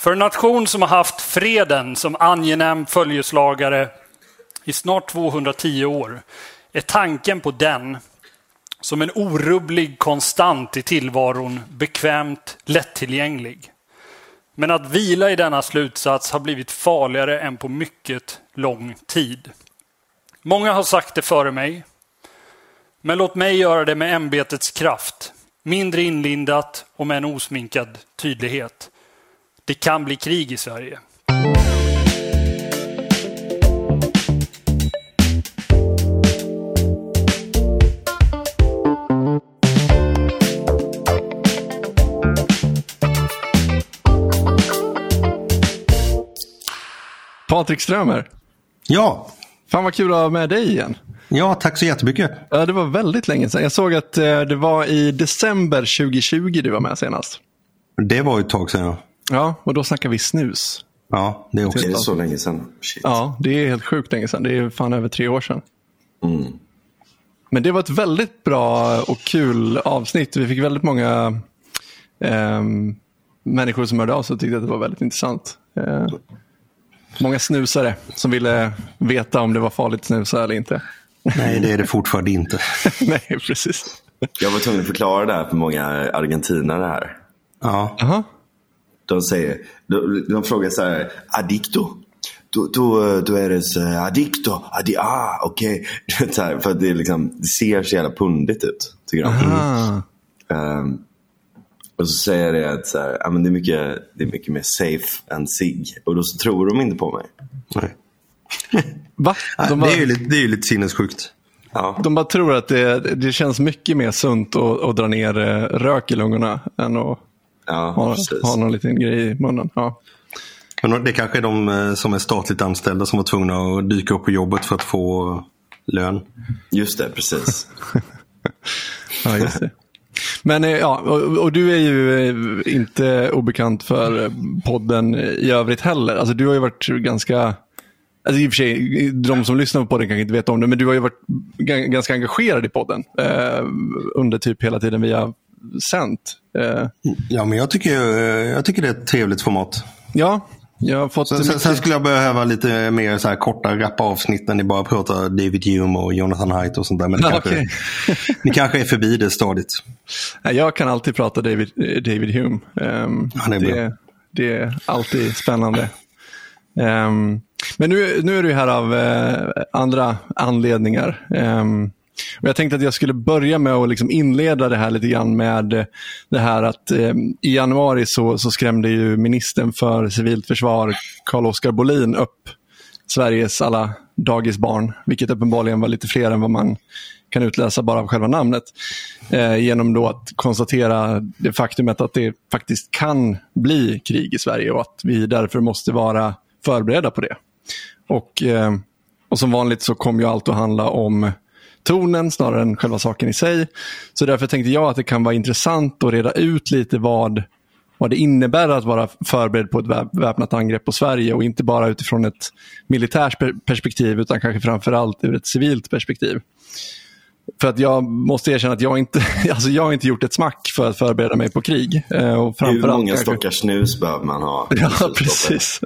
För en nation som har haft freden som angenäm följeslagare i snart 210 år är tanken på den som en orubblig konstant i tillvaron bekvämt lättillgänglig. Men att vila i denna slutsats har blivit farligare än på mycket lång tid. Många har sagt det före mig, men låt mig göra det med ämbetets kraft, mindre inlindat och med en osminkad tydlighet. Det kan bli krig i Sverige. Patrik Strömer. Ja. Fan vad kul att ha med dig igen. Ja, tack så jättemycket. Ja, det var väldigt länge sedan. Jag såg att eh, det var i december 2020 du var med senast. Det var ett tag sedan, ja. Ja, och då snackade vi snus. Ja, det är också. Det är så länge sedan. Shit. Ja, det är helt sjukt länge sedan. Det är fan över tre år sedan. Mm. Men det var ett väldigt bra och kul avsnitt. Vi fick väldigt många ehm, människor som hörde av sig och tyckte att det var väldigt intressant. Eh, många snusare som ville veta om det var farligt att snusa eller inte. Nej, det är det fortfarande inte. Nej, precis. Jag var tvungen att förklara det här för många argentinare här. Ja. Aha. De säger, de, de frågar så här, adicto? Du, du, du eres eh, adicto? Adi, ah, okej. Okay. för att det, är liksom, det ser så jävla pundigt ut. Tycker de. Ah. Um, och så säger jag att så här, ja, men det, är mycket, det är mycket mer safe än sig. Och då så tror de inte på mig. Nej. Va? De det, bara, är ju lite, det är ju lite sinnessjukt. Ja. de bara tror att det, det känns mycket mer sunt att, att dra ner eh, rök i lungorna än att Ja, ha, precis. ha någon liten grej i munnen. Ja. Men det kanske är de eh, som är statligt anställda som var tvungna att dyka upp på jobbet för att få lön. Just det, precis. Ja, just det. Men eh, ja, och, och du är ju eh, inte obekant för podden i övrigt heller. Alltså du har ju varit ganska, alltså i och för sig, de som lyssnar på podden kanske inte vet om det, men du har ju varit ga- ganska engagerad i podden eh, under typ hela tiden vi har sänt. Eh, Ja, men jag tycker, jag tycker det är ett trevligt format. ja, jag har fått... Sen, sen, sen skulle jag behöva lite mer så här korta, rappa avsnitt när ni bara pratar David Hume och Jonathan Haidt och sånt där. Men ni, Ja, kanske, okej. ni kanske är förbi det stadiet. Nej, Jag kan alltid prata David, eh, David Hume. Ehm, Han är bra. det, det är alltid spännande. Ehm, men nu, nu är du här av eh, andra anledningar. Ehm, och jag tänkte att jag skulle börja med att liksom inleda det här lite grann med eh, det här att eh, i januari så, så skrämde ju ministern för civilt försvar, Carl-Oskar Bolin, upp Sveriges alla dagisbarn, vilket uppenbarligen var lite fler än vad man kan utläsa bara av själva namnet. Eh, genom då att konstatera det faktumet att det faktiskt kan bli krig i Sverige och att vi därför måste vara förberedda på det. Och, eh, och som vanligt så kom ju allt att handla om tonen snarare än själva saken i sig. Så därför tänkte jag att det kan vara intressant att reda ut lite vad, vad det innebär att vara förberedd på ett väp- väpnat angrepp på Sverige och inte bara utifrån ett militärt per- perspektiv utan kanske framförallt ur ett civilt perspektiv. För att jag måste erkänna att jag inte, alltså jag har inte gjort ett smack för att förbereda mig på krig. Eh, Och Hur många kanske- stockar snus behöver man ha? Ja, precis.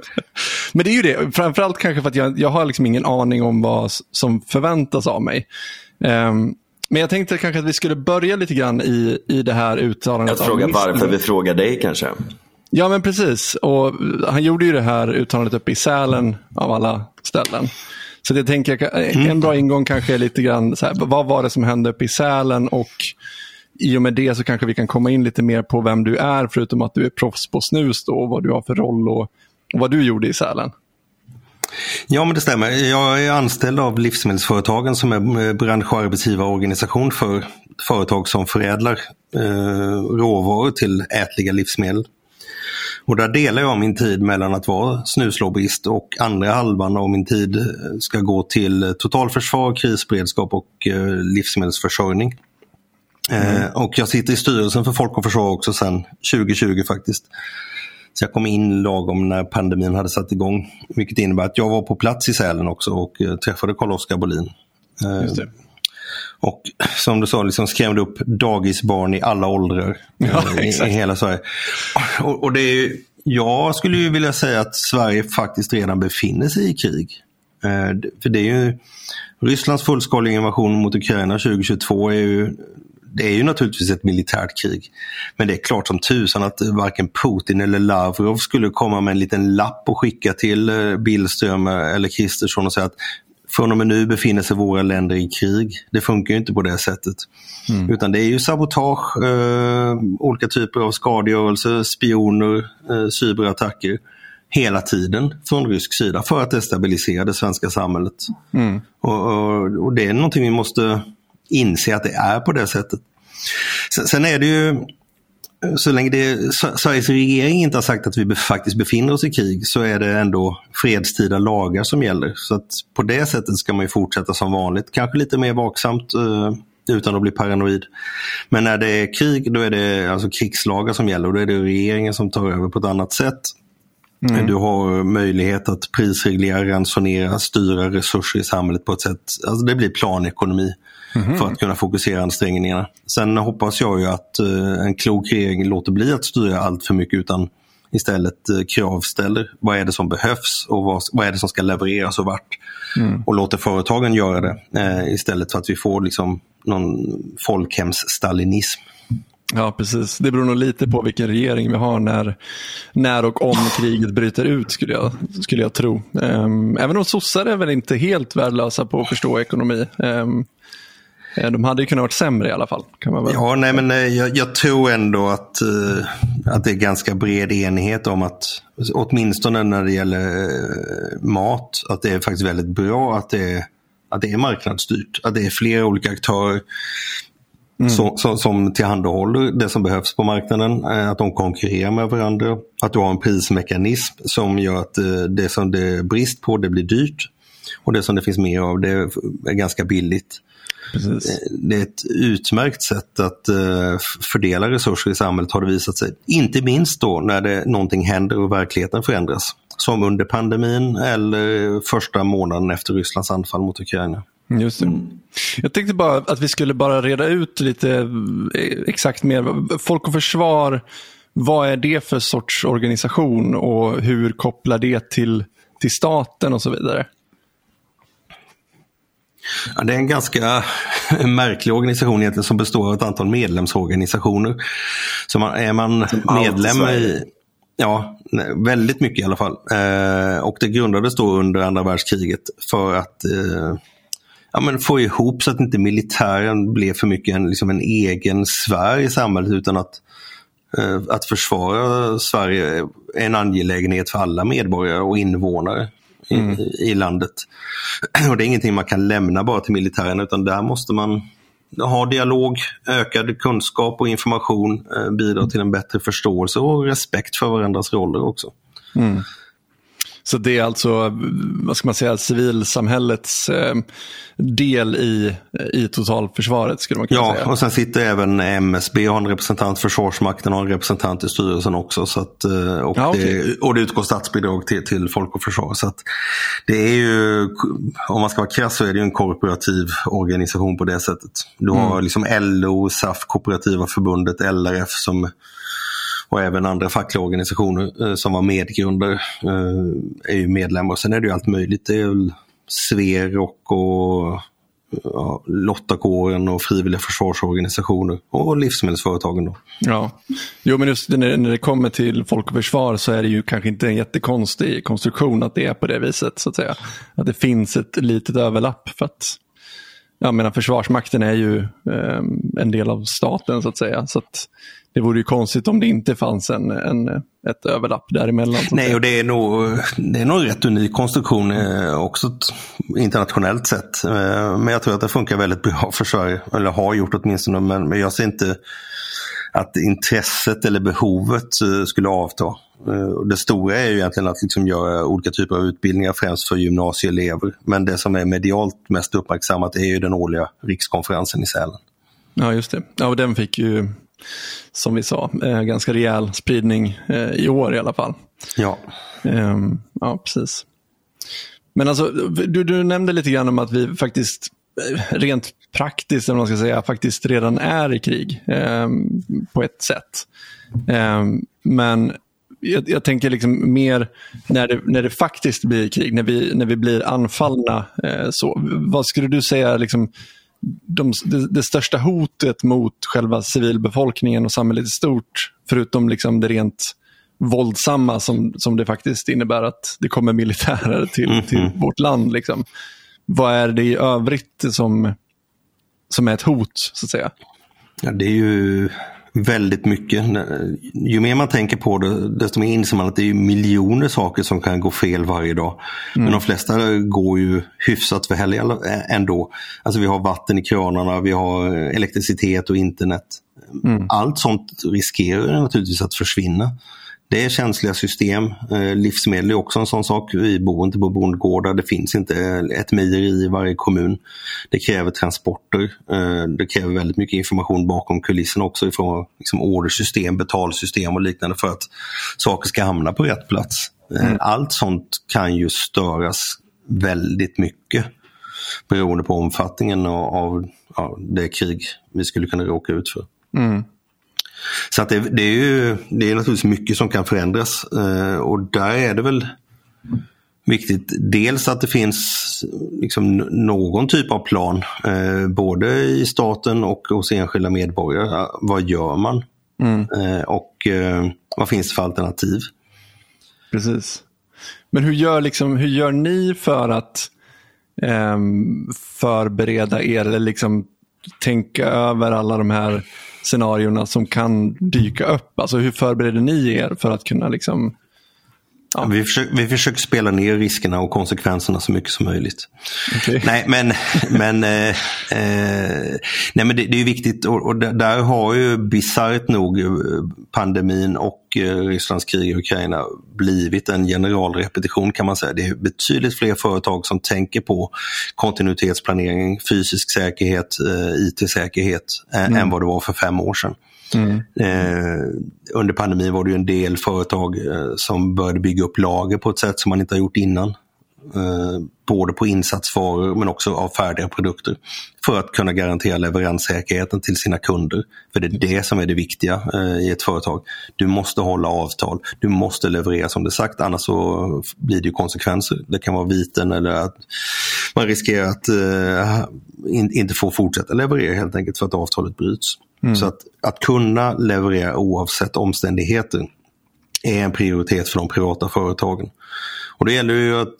Men det är ju det. Framförallt kanske för att jag, jag har liksom ingen aning om vad som förväntas av mig. Ehm, men jag tänkte kanske att vi skulle börja lite grann i, i det här uttalandet. Jag frågar ministern. varför vi frågar dig kanske. Ja, men precis. Och han gjorde ju det här uttalandet uppe i Sälen av alla ställen. Så jag tänker, en bra ingång kanske är lite grann, så här, vad var det som hände uppe i Sälen och i och med det så kanske vi kan komma in lite mer på vem du är, förutom att du är proffs på snus då, och vad du har för roll och, och vad du gjorde i Sälen. Ja, men det stämmer. Jag är anställd av Livsmedelsföretagen som är branscharbetsgivarorganisation för företag som förädlar eh, råvaror till ätliga livsmedel. Och där delar jag min tid mellan att vara snuslobbyist och andra halvan av min tid eh, ska gå till totalförsvar, krisberedskap och eh, livsmedelsförsörjning. Eh, och jag sitter i styrelsen för Folk och Försvar också sedan 2020 faktiskt. Så jag kom in lagom när pandemin hade satt igång. Vilket innebär att jag var på plats i Sälen också och eh, träffade Carl-Oskar Bolin. Eh, och som du sa, liksom skrämde upp dagisbarn i alla åldrar Ja, eh, i, i hela Sverige. Och, och det är Jag skulle ju vilja säga att Sverige faktiskt redan befinner sig i krig. Eh, för det är ju Rysslands fullskaliga invasion mot Ukraina 2022 är ju det är ju naturligtvis ett militärt krig. Men det är klart som tusan att varken Putin eller Lavrov skulle komma med en liten lapp och skicka till eh, Billström eller Kristersson och säga att från och med nu befinner sig våra länder i krig. Det funkar ju inte på det sättet. Mm. Utan det är ju sabotage, eh, olika typer av skadegörelse, spioner, eh, cyberattacker hela tiden från rysk sida för att destabilisera det svenska samhället. Mm. Och, och, och, det är någonting vi måste inse att det är på det sättet. Sen, är det ju så länge det, Sveriges regering inte har sagt att vi faktiskt befinner oss i krig så är det ändå fredstida lagar som gäller. Så att på det sättet ska man fortsätta som vanligt, kanske lite mer vaksamt uh, utan att bli paranoid. Men när det är krig då är det alltså krigslagar som gäller och då är det regeringen som tar över på ett annat sätt. Mm. Du har möjlighet att prisreglera, ransonera, styra resurser i samhället på ett sätt, alltså det blir planekonomi mm. för att kunna fokusera ansträngningarna. Sen hoppas jag ju att uh, en klok regering låter bli att styra allt för mycket utan istället uh, kravställer. Vad är det som behövs och vad, vad är det som ska levereras och vart? Mm. Och låter företagen göra det uh, istället för att vi får liksom någon folkhemsstalinism. Ja, precis. Det beror nog lite på vilken regering vi har när, när och om kriget bryter ut, skulle jag, skulle jag tro. Um, även om sossar är väl inte helt värdelösa på att förstå ekonomi. Um, de hade ju kunnat vara sämre i alla fall. Kan man väl. Ja, nej, men eh, jag, jag tror ändå att, uh, att det är ganska bred enighet om att, åtminstone när det gäller mat, att det är faktiskt väldigt bra att det är, att det är marknadsstyrt. Att det är flera olika aktörer Mm. Som, som, som tillhandahåller det som behövs på marknaden. Eh, att de konkurrerar med varandra. Att du har en prismekanism som gör att eh, det som det är brist på det blir dyrt. Och det som det finns mer av det är ganska billigt. Precis. Eh, det är ett utmärkt sätt att fördela resurser i samhället har det visat sig. Inte minst då när det, någonting händer och verkligheten förändras. Som under pandemin eller första månaden efter Rysslands anfall mot Ukraina. Just det. Jag tänkte bara att vi skulle bara reda ut lite eh, exakt mer. Folk och Försvar, vad är det för sorts organisation och hur kopplar det till, till staten och så vidare? Ja, det är en ganska märklig organisation egentligen som består av ett antal medlemsorganisationer. Så man, är man medlem i, Ja, väldigt mycket i alla fall. Eh, och det grundades då under andra världskriget för att eh, ja, men få ihop så att inte militären blev för mycket en, liksom en egen sfär i samhället utan att, eh, att försvara Sverige är en angelägenhet för alla medborgare och invånare mm. i, i, landet. Och Det är ingenting man kan lämna bara till militären utan där måste man ha dialog, ökad kunskap och information, eh, bidra till en bättre förståelse och respekt för varandras roller också. Mm. Så det är alltså, vad ska man säga, civilsamhällets eh, del i, i totalförsvaret skulle man kunna ja, säga. Ja, och sen sitter även MSB har en representant, Försvarsmakten har en representant i styrelsen också. Så att, eh, och, ja, okay. det, och det utgår statsbidrag till, till Folk och Försvar. Så att det är ju, om man ska vara krass så är det en korporativ organisation på det sättet. Du har mm. liksom LO, SAF, Kooperativa förbundet, LRF som och även andra fackliga organisationer eh, som var medgrunder eh, är ju medlemmar. Sen är det ju allt möjligt. Det är väl Sverok och ja, Lottakåren och frivilliga försvarsorganisationer och livsmedelsföretagen. Då. Ja, jo men just när, när det kommer till folk och försvar så är det ju kanske inte en jättekonstig konstruktion att det är på det viset. så Att säga. Att det finns ett litet överlapp. för att jag menar, Försvarsmakten är ju eh, en del av staten så att säga. Så att det vore ju konstigt om det inte fanns en, en, ett överlapp däremellan. Nej, och det är, nog, det är nog rätt unik konstruktion eh, också internationellt sett. Eh, men jag tror att det funkar väldigt bra för Sverige, eller har gjort åtminstone. Men, men jag ser inte att intresset eller behovet eh, skulle avta. Eh, det stora är ju egentligen att liksom göra olika typer av utbildningar främst för gymnasieelever. Men det som är medialt mest uppmärksammat är ju den årliga rikskonferensen i Sälen. Ja, just det. Ja, och den fick ju, som vi sa, eh, ganska rejäl spridning i år i alla fall. Ja. Ehm, ja, precis. Men alltså, du, du nämnde lite grann om att vi faktiskt rent praktiskt, eller man ska säga, faktiskt redan är i krig eh, på ett sätt. Eh, men jag, jag, tänker liksom mer när det, när det faktiskt blir krig, när vi, när vi blir anfallna. Eh, så, vad skulle du säga liksom, de, det, det, största hotet mot själva civilbefolkningen och samhället i stort, förutom liksom det rent våldsamma som, som det faktiskt innebär att det kommer militärer till, mm -hmm. till vårt land. Liksom. Vad är det i övrigt som, som är ett hot, så att säga? Ja, det är ju väldigt mycket. Ju mer man tänker på det, desto mer inser man att det är miljoner saker som kan gå fel varje dag. Mm. Men de flesta går ju hyfsat väl ändå. Alltså vi har vatten i kranarna, vi har elektricitet och internet. Mm. Allt sånt riskerar naturligtvis att försvinna. Det är känsliga system. Eh, livsmedel är också en sån sak. Vi bor inte på bondgårdar. Det finns inte ett mejeri i varje kommun. Det kräver transporter. Eh, det kräver väldigt mycket information bakom kulisserna också ifrån liksom ordersystem, betalsystem och liknande för att saker ska hamna på rätt plats. Eh, mm. Allt sånt kan ju störas väldigt mycket beroende på omfattningen av, av det krig vi skulle kunna råka ut för. Mm. Så att det, det, är ju det är naturligtvis mycket som kan förändras eh, och där är det väl viktigt. Dels att det finns liksom någon typ av plan, eh, både i staten och hos enskilda medborgare. Vad gör man? Mm. Eh, och vad finns det för alternativ? Precis. Men hur gör, liksom, hur gör ni för att eh, förbereda er eller liksom tänka över alla de här scenarierna som kan dyka upp? Alltså hur förbereder ni er för att kunna liksom Ja. Vi, försöker, vi försöker spela ner riskerna och konsekvenserna så mycket som möjligt. Okay. Nej, men, men, eh, eh, nej, men det, det är viktigt och, och, där har ju bisarrt nog eh, pandemin och eh, Rysslands krig i Ukraina blivit en generalrepetition kan man säga. Det är betydligt fler företag som tänker på kontinuitetsplanering, fysisk säkerhet, eh, IT-säkerhet mm. än vad det var för fem år sedan. Mm. Eh, under pandemin var det en del företag eh, som började bygga upp lager på ett sätt som man inte har gjort innan. Eh, både på insatsvaror men också av färdiga produkter. För att kunna garantera leveranssäkerheten till sina kunder. För det är det som är det viktiga eh, i ett företag. Du måste hålla avtal, du måste leverera som det sagt annars så blir det konsekvenser. Det kan vara viten eller att man riskerar att eh, in, inte få fortsätta leverera helt enkelt för att avtalet bryts. Mm. Så att, att kunna leverera oavsett omständigheter är en prioritet för de privata företagen. Och då gäller det ju att,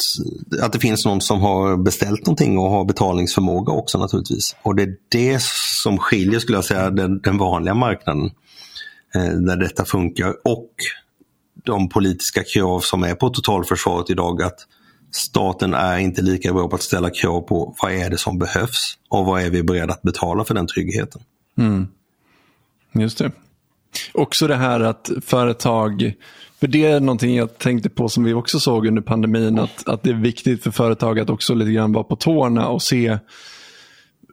att det finns någon som har beställt någonting och har betalningsförmåga också naturligtvis. Och det är det som skiljer, skulle jag säga, den, den vanliga marknaden eh, där detta funkar och de politiska krav som är på totalförsvaret idag att staten är inte lika bra på att ställa krav på vad är det som behövs och vad är vi beredda att betala för den tryggheten. Mm. Just det. Också det här att företag, för det är någonting jag tänkte på som vi också såg under pandemin, att, att det är viktigt för företag att också lite grann vara på tårna och se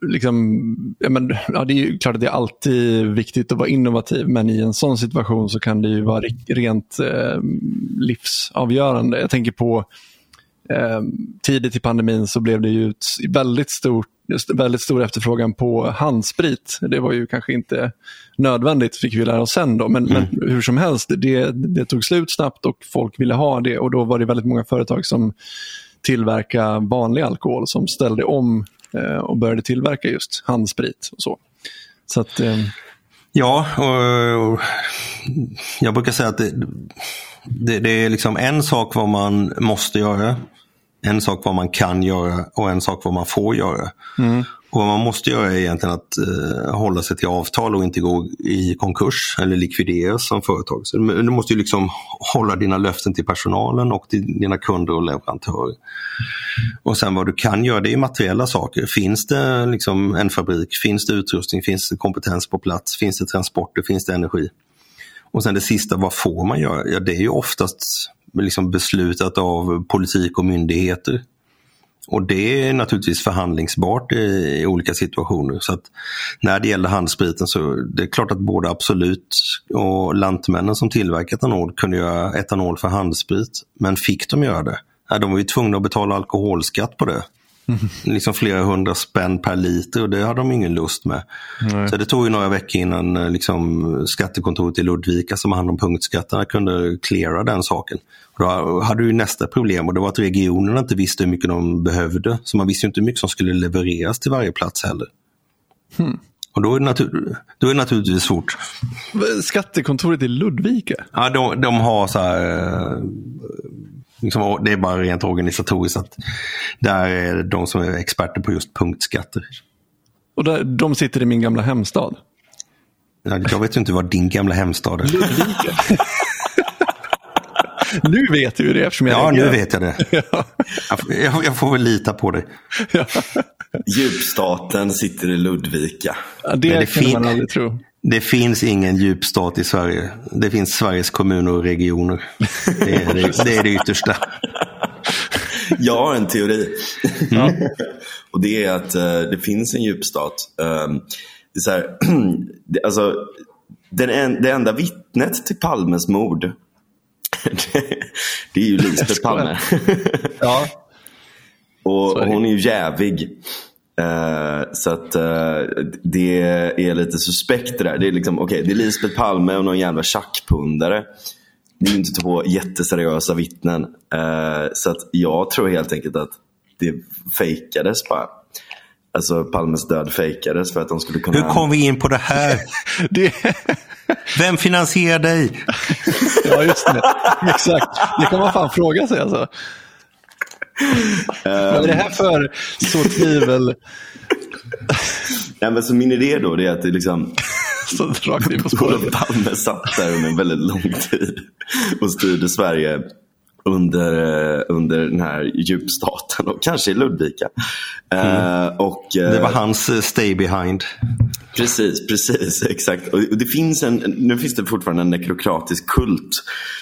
Liksom, ja, men, ja, det är klart att det är alltid viktigt att vara innovativ, men i en sån situation så kan det ju vara rent eh, livsavgörande. Jag tänker på tidigt i pandemin så blev det ju väldigt stort väldigt stor efterfrågan på handsprit. Det var ju kanske inte nödvändigt, fick vi lära oss sen. Då. Men, mm. men hur som helst, det, det tog slut snabbt och folk ville ha det. Och då var det väldigt många företag som tillverkade vanlig alkohol som ställde om eh, och började tillverka just handsprit. och så. så att, eh... Ja, och, och, jag brukar säga att det, det, det är liksom en sak vad man måste göra en sak vad man kan göra och en sak vad man får göra. Mm. Och Vad man måste göra är egentligen att eh, hålla sig till avtal och inte gå i konkurs eller likvideras som företag. Så du, måste ju liksom hålla dina löften till personalen och till dina kunder och leverantörer. Och sen vad du kan göra, det är materiella saker. Finns det liksom en fabrik, finns det utrustning, finns det kompetens på plats, finns det transporter, finns det energi? Och sen det sista, vad får man göra? Ja, det är ju oftast liksom beslutat av politik och myndigheter. Och det är naturligtvis förhandlingsbart i, i, olika situationer. Så att när det gäller handspriten så det är klart att både Absolut och Lantmännen som tillverkar etanol kunde göra etanol för handsprit. Men fick de göra det? Nej, de var ju tvungna att betala alkoholskatt på det. Liksom flera hundra spänn per liter och det hade de ingen lust med. Nej. Så det tog ju några veckor innan eh, liksom, skattekontoret i Ludvika som hand om punktskatterna kunde cleara den saken. Och då hade du nästa problem och det var att regionerna inte visste hur mycket de behövde. Så man visste inte hur mycket som skulle levereras till varje plats heller. Och då är, det natur- då är det naturligtvis svårt. Skattekontoret i Ludvika? Ja, de, de har så här, eh, liksom, det är bara rent organisatoriskt att där är de som är experter på just punktskatter. Och där, de sitter i min gamla hemstad. Ja, Jag vet ju inte vad din gamla hemstad är. Ludvika. nu vet du det eftersom jag Ja, nu vet jag det. Jag, jag, jag får väl lita på dig. Ja. Djupstaten sitter i Ludvika. Ja, det, Men det kan fin- man aldrig tro. Det finns ingen djupstat i Sverige. Det finns Sveriges kommuner och regioner. Det är det, det, är det yttersta. Jag har en teori. och det är att eh, det finns en djupstat. Um, det, är så här, alltså, den en, det enda vittnet till Palmes mord, det, det är ju Lisbeth Palme. Ja. och det. hon är ju jävig. Eh, så att eh, det är lite suspekt det där. Det är liksom, okej, det är Lisbeth Palme och någon jävla tjackpundare. Det är ju inte två jätteseriösa vittnen. Eh, så att jag tror helt enkelt att det fejkades bara. Alltså Palmes död fejkades för att de skulle kunna... Hur kom vi in på det här? Det, Vem finansierar dig? ja, just det. Exakt. Det kan man fan fråga sig alltså. Vad är det här för så tvivel Nej, men så min idé då det är att det liksom så rakt in på spåret? Olof Palme satt där under en väldigt lång tid och styrde Sverige under, eh, under den här djupstaten och kanske i Ludvika. Eh, och, eh, Det var hans stay behind. Precis, precis, exakt. Och det finns en, nu finns det fortfarande en nekrokratisk kult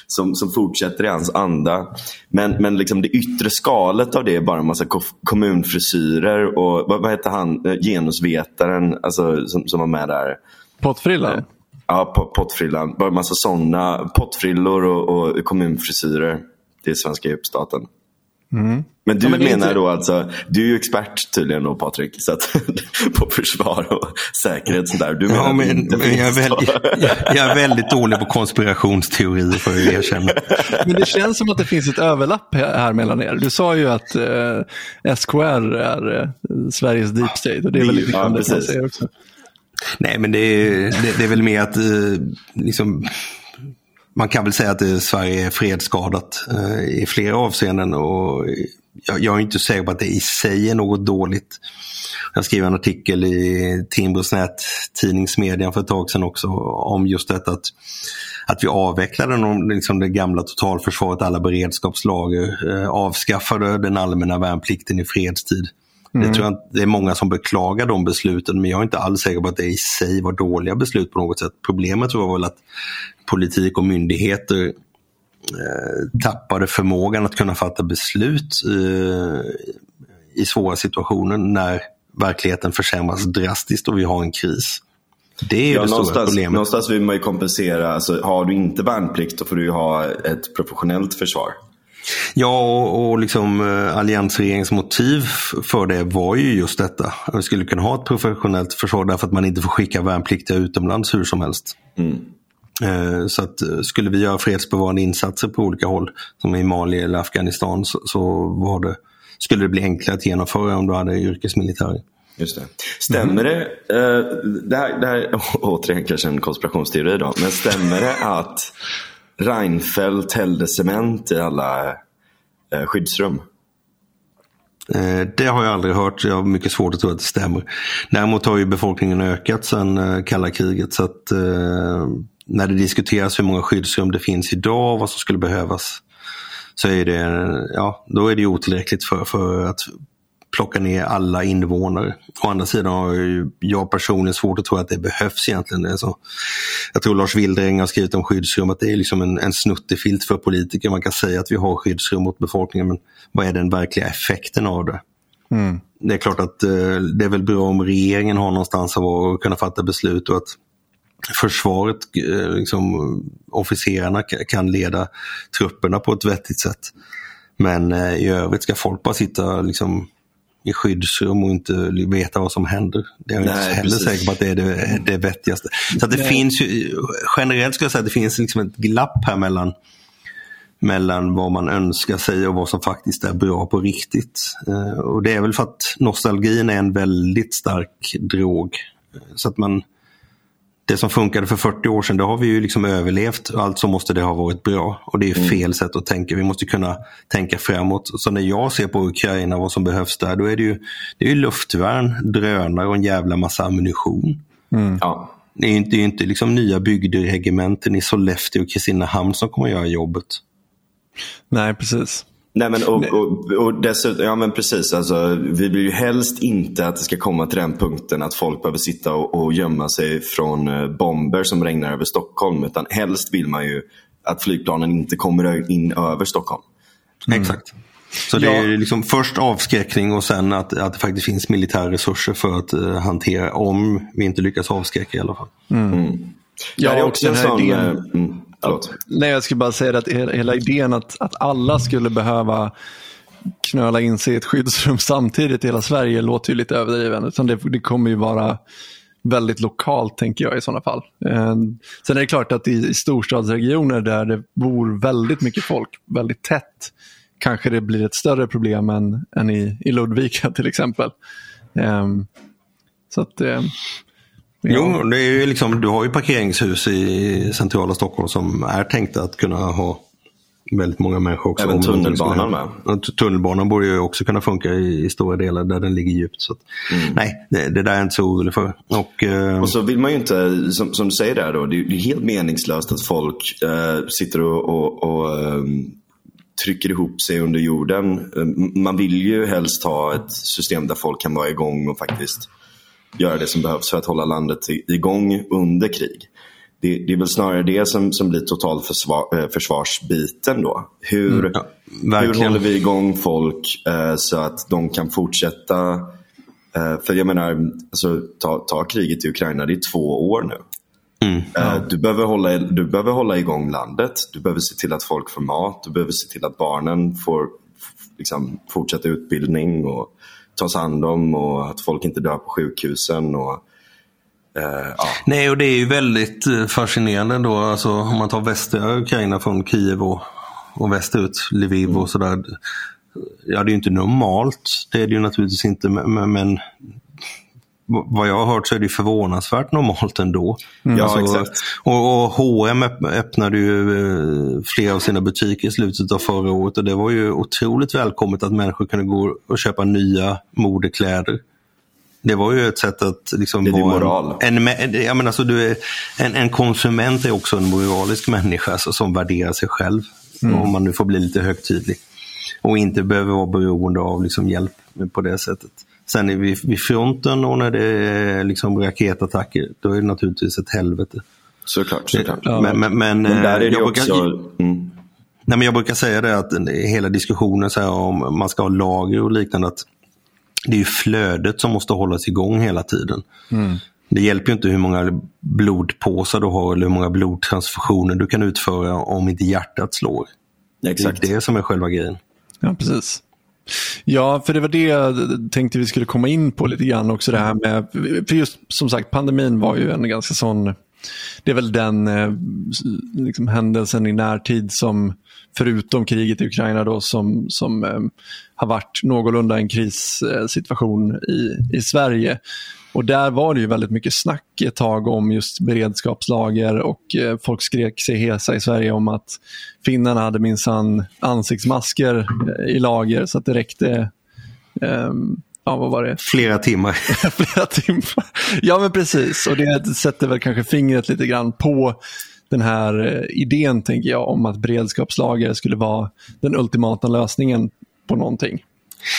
som, som fortsätter i hans anda. Men, men liksom det yttre skalet av det är bara en massa ko- kommunfrisyrer och vad, vad heter han, genusvetaren alltså, som, som var med där? Pottfrillan? Ja, po- pottfrillan. Bara en massa sådana pottfrillor och, och kommunfrisyrer. Det är svenska djupstaten. Men du Ja, men menar inte- då alltså, du är ju expert tydligen då Patrik, så att, på försvar och säkerhet sånt där. Du menar Ja, men, inte men jag, är väldigt, jag, jag är väldigt dålig på konspirationsteorier för att erkänna. Men det känns som att det finns ett överlapp här mellan er. Du sa ju att eh, SKR är eh, Sveriges deep state och det är väl Ja, lite grann det man säger också. Nej, men det är, det, det är väl mer att eh, liksom, man kan väl säga att Sverige är fredsskadat eh, i flera avseenden. Och jag, är inte säker på att det i sig är något dåligt. Jag skrev en artikel i Timbros nät tidningsmedian för ett tag sedan också om just detta att, att vi avvecklade de, liksom det gamla totalförsvaret, alla beredskapslager, eh, avskaffade den allmänna värnplikten i fredstid. Det tror jag det är många som beklagar de besluten men jag är inte alls säker på att det i sig var dåliga beslut på något sätt. Problemet tror jag var väl att politik och myndigheter eh, tappade förmågan att kunna fatta beslut i svåra situationer när verkligheten försämras drastiskt och vi har en kris. Det är Ja, det stora någonstans, problemet. någonstans vill man ju kompensera. Alltså, har du inte värnplikt då får du ju ha ett professionellt försvar. Ja, och, och liksom, eh, alliansregeringens motiv för det var ju just detta. Att vi skulle kunna ha ett professionellt försvar därför att man inte får skicka värnpliktiga utomlands hur som helst. Eh, Så att eh, skulle vi göra fredsbevarande insatser på olika håll, som i Mali eller Afghanistan, så, så det, skulle det bli enklare att genomföra om du hade yrkesmilitärer. Just det. Stämmer det, eh, det, här, det här återigen kanske en konspirationsteori då, men stämmer det att Reinfeldt hällde cement i alla eh, skyddsrum? Eh, det har jag aldrig hört, jag har mycket svårt att tro att det stämmer. Däremot har ju befolkningen ökat sedan eh, kalla kriget. Så att eh, när det diskuteras hur många skyddsrum det finns idag och vad som skulle behövas. Så är det, ja, då är det otillräckligt för, för att plocka ner alla invånare. Å andra sidan har jag personligen svårt att tro att det behövs egentligen. Det är så. Jag tror Lars Wildring har skrivit om skyddsrum att det är liksom en, en snuttefilt för politiker. Man kan säga att vi har skyddsrum mot befolkningen men vad är den verkliga effekten av det? Det är klart att eh, det är väl bra om regeringen har någonstans att kunna fatta beslut och att försvaret, eh, liksom, officerarna ka- kan leda trupperna på ett vettigt sätt. Men eh, i övrigt ska folk bara sitta liksom, i skyddsrum och inte veta vad som händer. Det är jag inte heller precis. säker på att det är det, det vettigaste. Så att det finns ju, generellt skulle jag säga att det finns liksom ett glapp här mellan mellan vad man önskar sig och vad som faktiskt är bra på riktigt. Eh, och det är väl för att nostalgin är en väldigt stark drog. Eh, Så att man, det som funkade för 40 år sedan, det har vi ju liksom överlevt. Alltså måste det ha varit bra. Och det är fel sätt att tänka. Vi måste kunna tänka framåt. Så när jag ser på Ukraina, vad som behövs där, då är det ju, det är ju luftvärn, drönare och en jävla massa ammunition. Ja. Det är ju inte, det är inte liksom nya bygderegementen i Sollefteå och Kristinehamn som kommer att göra jobbet. Nej, precis. Nej men och, och, och dessutom, ja men precis. Alltså, vi vill ju helst inte att det ska komma till den punkten att folk behöver sitta och, och gömma sig från eh, bomber som regnar över Stockholm. Utan helst vill man ju att flygplanen inte kommer in över Stockholm. Exakt. Så det Ja. är liksom först avskräckning och sen att, att det faktiskt finns militära resurser för att eh, hantera om vi inte lyckas avskräcka i alla fall. Ja, det är och också den här sån... idén- eh, Nej, jag skulle bara säga att hela, hela idén att, att alla skulle behöva knöla in sig i ett skyddsrum samtidigt i hela Sverige låter ju lite överdriven. Utan det, det kommer ju vara väldigt lokalt tänker jag i sådana fall. Eh, sen är det klart att i, i storstadsregioner där det bor väldigt mycket folk, väldigt tätt, kanske det blir ett större problem än, än i, i Ludvika till exempel. Eh, så att, eh, ja. Jo, det är ju liksom, du har ju parkeringshus i centrala Stockholm som är tänkta att kunna ha väldigt många människor också. Även tunnelbanan t- Tunnelbanan borde ju också kunna funka i, i stora delar där den ligger djupt. Så att, Nej, det, det där är jag inte så orolig för. Och, eh, Och så vill man ju inte, som, som du säger där då, det är helt meningslöst att folk eh, sitter och, och, och ehm, trycker ihop sig under jorden. Eh, Man vill ju helst ha ett system där folk kan vara igång och faktiskt göra det som behövs för att hålla landet igång under krig. Det, det är väl snarare det som, som blir total försvar, eh, försvarsbiten då. Hur, ja, hur håller vi igång folk eh, så att de kan fortsätta? Eh, för jag menar, alltså, ta, ta kriget i Ukraina, det är två år nu. Mm. Eh, du, behöver hålla, du behöver hålla igång landet. Du behöver se till att folk får mat. Du behöver se till att barnen får liksom, fortsätta utbildning och tas hand om och att folk inte dör på sjukhusen. Och, eh, ja. Nej, och det är ju väldigt eh, fascinerande då, alltså, om man tar västra Ukraina från Kiev och, och västerut, Lviv och sådär. Ja, det är ju inte normalt, det är det ju naturligtvis inte, men- men vad jag har hört så är det förvånansvärt normalt ändå. Ja, exakt. Och, och H&M öpp- öppnade ju eh, flera av sina butiker i slutet av förra året och det var ju otroligt välkommet att människor kunde gå och köpa nya modekläder. Det var ju ett sätt att liksom Det är vara moral. En, en, jag menar, alltså, du är, en, en konsument är också en moralisk människa alltså, som värderar sig själv. Om man nu får bli lite högtidlig. Och inte behöver vara beroende av liksom, hjälp på det sättet. Sen är vi vid fronten och när det är liksom, raketattacker, då är det naturligtvis ett helvete. Såklart. såklart. Ja. Men, men, men, Men där är det jag ju brukar- också... Mm. Nej, men jag brukar säga det att hela diskussionen så här, om man ska ha lager och liknande, att det är ju flödet som måste hållas igång hela tiden. Det hjälper ju inte hur många blodpåsar du har eller hur många blodtransfusioner du kan utföra om inte hjärtat slår. Exakt. Det är det som är själva grejen. Ja, precis. Ja, för det var det jag tänkte vi skulle komma in på lite grann också. Det här med, för just som sagt, pandemin var ju en ganska sån, det är väl den eh, liksom, händelsen i närtid som, förutom kriget i Ukraina då, som, som eh, har varit någorlunda en krissituation i, i Sverige. Och där var det ju väldigt mycket snack ett tag om just beredskapslager och eh, folk skrek sig hesa i Sverige om att finnarna hade minsann ansiktsmasker eh, i lager så att det räckte ehm, Ja, vad var det? Flera timmar. Flera timmar. Ja, men precis. Och det sätter väl kanske fingret lite grann på den här eh, idén, tänker jag, om att beredskapslager skulle vara den ultimata lösningen på någonting.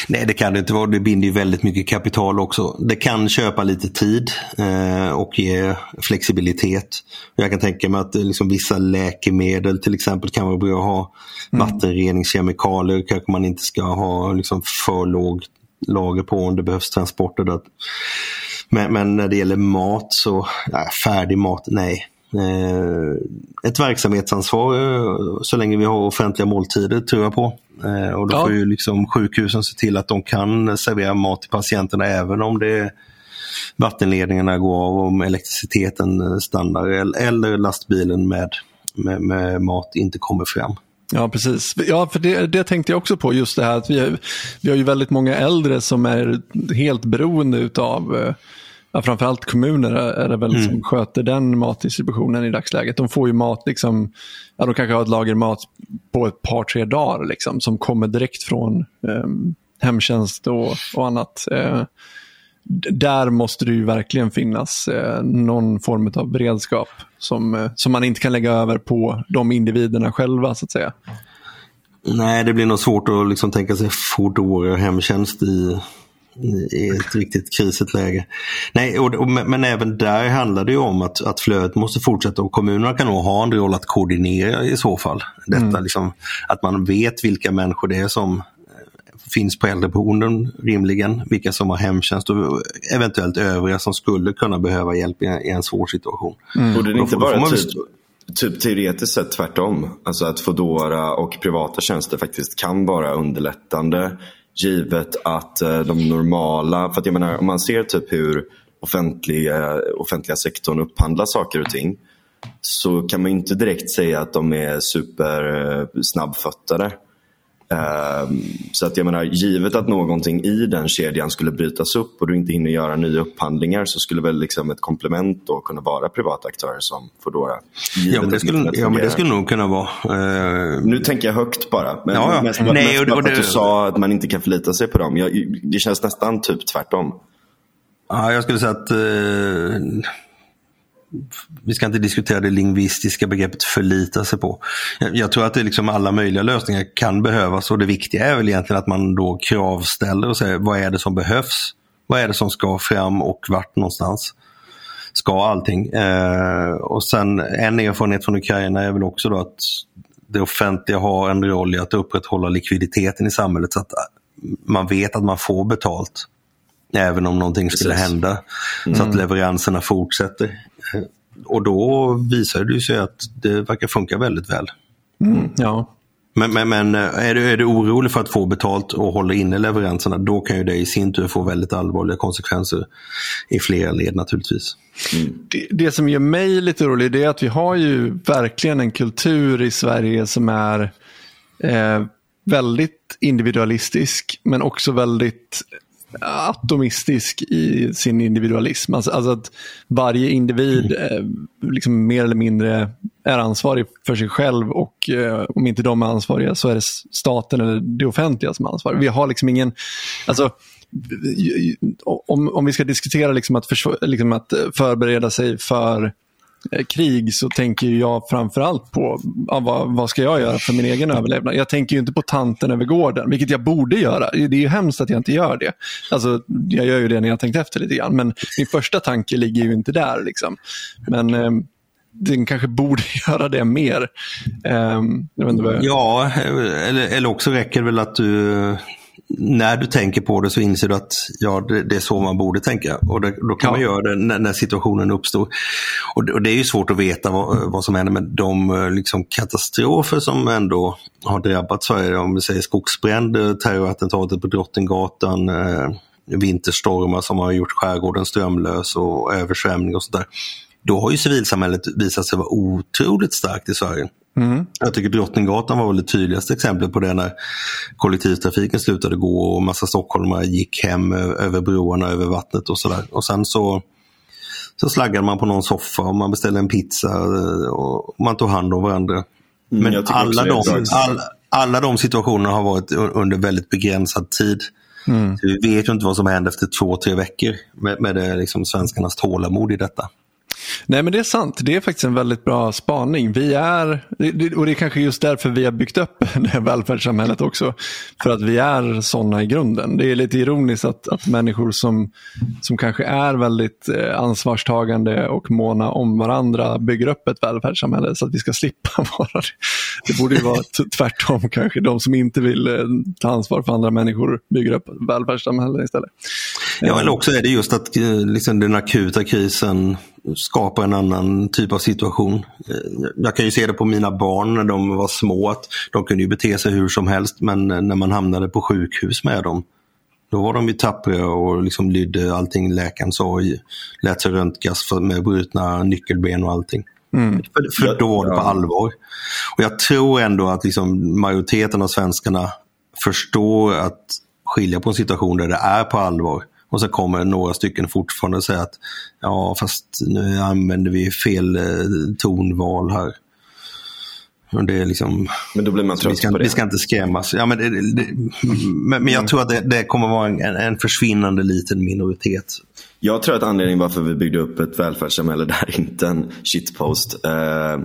Nej, det kan det inte vara. Det binder ju väldigt mycket kapital också. Det kan köpa lite tid eh, och ge flexibilitet. Jag kan tänka mig att eh, liksom, vissa läkemedel till exempel kan vara bra att ha. Vattenreningskemikalier kanske man inte ska ha liksom, för lågt lager på om det behövs transporter. Men, men när det gäller mat så, ja, färdig mat, nej. Eh, ett verksamhetsansvar eh, så länge vi har offentliga måltider tror jag på. Eh, och då Ja. får ju liksom sjukhusen se till att de kan servera mat till patienterna även om det vattenledningarna går av, om elektriciteten stannar eller, eller lastbilen med, med, med mat inte kommer fram. Ja, precis. Ja, för det, det tänkte jag också på, just det här att vi, vi har ju väldigt många äldre som är helt beroende utav Ja, framförallt kommuner är det väl som sköter den matdistributionen i dagsläget. De får ju mat, liksom, ja, de kanske har ett lager mat på ett par, tre dagar liksom, som kommer direkt från eh, hemtjänst och, och annat. Eh, där måste det ju verkligen finnas eh, någon form av beredskap som, eh, som man inte kan lägga över på de individerna själva så att säga. Nej, det blir nog svårt att liksom tänka sig Foodora och hemtjänst i, i ett riktigt krisigt läge. Nej, och, och, men även där handlar det ju om att, att flödet måste fortsätta och kommunerna kan nog ha en roll att koordinera i så fall. Detta liksom, att man vet vilka människor det är som eh, finns på äldreboenden rimligen, vilka som har hemtjänst och eventuellt övriga som skulle kunna behöva hjälp i, en- i en svår situation. Borde det inte väl typ, typ teoretiskt sett tvärtom? Alltså att Foodora och privata tjänster faktiskt kan vara underlättande givet att eh, de normala, för att jag menar om man ser typ hur offentliga, eh, offentliga sektorn upphandlar saker och ting så kan man inte direkt säga att de är supersnabbföttade. eh, så att jag menar, givet att någonting i den kedjan skulle brytas upp och du inte hinner göra nya upphandlingar så skulle väl liksom ett komplement då kunna vara privata aktörer som Foodora. Ja, men det skulle, ja, men det skulle nog kunna vara. Eh, Nu tänker jag högt bara. Men Ja, ja. mest, Nej, mest och det- och för att det- du sa att man inte kan förlita sig på dem. Jag, det känns nästan typ tvärtom. Ja, jag skulle säga att eh, vi ska inte diskutera det lingvistiska begreppet förlita sig på. Jag, tror att det är liksom alla möjliga lösningar kan behövas och det viktiga är väl egentligen att man då kravställer och säger vad är det som behövs? Vad är det som ska fram och vart någonstans? Ska allting? Eh, och sen en erfarenhet från Ukraina är väl också då att det offentliga har en roll i att upprätthålla likviditeten i samhället så att man vet att man får betalt även om någonting skulle Precis. hända. Så att leveranserna fortsätter. Eh, Och då visar det sig att det verkar funka väldigt väl. Ja, Men, men, men eh, är, du, är du orolig för att få betalt och hålla inne leveranserna, då kan ju det i sin tur få väldigt allvarliga konsekvenser i flera led naturligtvis. det, det som gör mig lite orolig är att vi har ju verkligen en kultur i Sverige som är eh, väldigt individualistisk men också väldigt atomistisk i sin individualism. Alltså, alltså att varje individ eh, liksom mer eller mindre är ansvarig för sig själv och eh, om inte de är ansvariga så är det staten eller det offentliga som är ansvarig. Vi har liksom ingen, alltså om, om vi ska diskutera liksom att, försv- liksom att förbereda sig för eh, Eh, krig så tänker jag framförallt på ja, vad, vad ska jag göra för min egen överlevnad. Jag tänker ju inte på tanten över gården, vilket jag borde göra. Det är ju hemskt att jag inte gör det. Alltså, jag gör ju det när jag har tänkt efter lite grann, men min första tanke ligger ju inte där. Liksom. Men eh, den kanske borde göra det mer. Eh, jag vet inte vad jag... Ja, eller, eller också räcker det väl att du när du tänker på det så inser du att ja, det, det är så man borde tänka. Och det, då kan Ja. man göra det när, när situationen uppstår. Och, det- och det är ju svårt att veta vad, vad som händer med de eh, liksom, katastrofer som ändå har drabbat Sverige. Om vi säger skogsbränd, eh, terrorattentatet på Drottninggatan, eh, vinterstormar som har gjort skärgården strömlös och översvämning och sådär. Då har ju civilsamhället visat sig vara otroligt starkt i Sverige. Jag tycker Drottninggatan var väl det tydligaste exemplet på det när kollektivtrafiken slutade gå och massa stockholmare gick hem över broarna över vattnet och sådär. Och sen så, så slaggade man på någon soffa och man beställde en pizza eh, och man tog hand om varandra. Men tycker också alla de, ett bra exempel. all, alla de situationerna har varit under väldigt begränsad tid. Så vi vet ju inte vad som händer efter två, tre veckor med, med det, liksom, svenskarnas tålamod i detta. Nej men det är sant, det är faktiskt en väldigt bra spaning. Vi är, det- och det är kanske just därför vi har byggt upp det här välfärdssamhället också. För att vi är sådana i grunden. Det är lite ironiskt att, att människor som, som kanske är väldigt eh, ansvarstagande och måna om varandra bygger upp ett välfärdssamhälle så att vi ska slippa vara det. Det borde ju vara tvärtom kanske. De som inte vill eh, ta ansvar för andra människor bygger upp välfärdssamhällen istället. Ja, eller också är det just att eh, liksom, den akuta krisen skapar en annan typ av situation. Eh, jag kan ju se det på mina barn när de var små, att de kunde ju bete sig hur som helst, men när man hamnade på sjukhus med dem, då var de ju tappra och liksom lydde allting läkaren sa. Lät sig röntgas med brutna nyckelben och allting. Mm. För, för då var det på allvar. Och Jag tror ändå att liksom majoriteten av svenskarna förstår att skilja på en situation där det är på allvar. Och så kommer några stycken fortfarande och säger att ja, fast nu använder vi fel eh, tonval här. Och det är liksom, men då blir man trött vi ska, på det. Vi ska inte skrämmas. Ja, men, det, det, men, men jag mm. tror att det, det kommer vara en, en försvinnande liten minoritet. Jag tror att anledningen varför vi byggde upp ett välfärdssamhälle där inte en shitpost eh,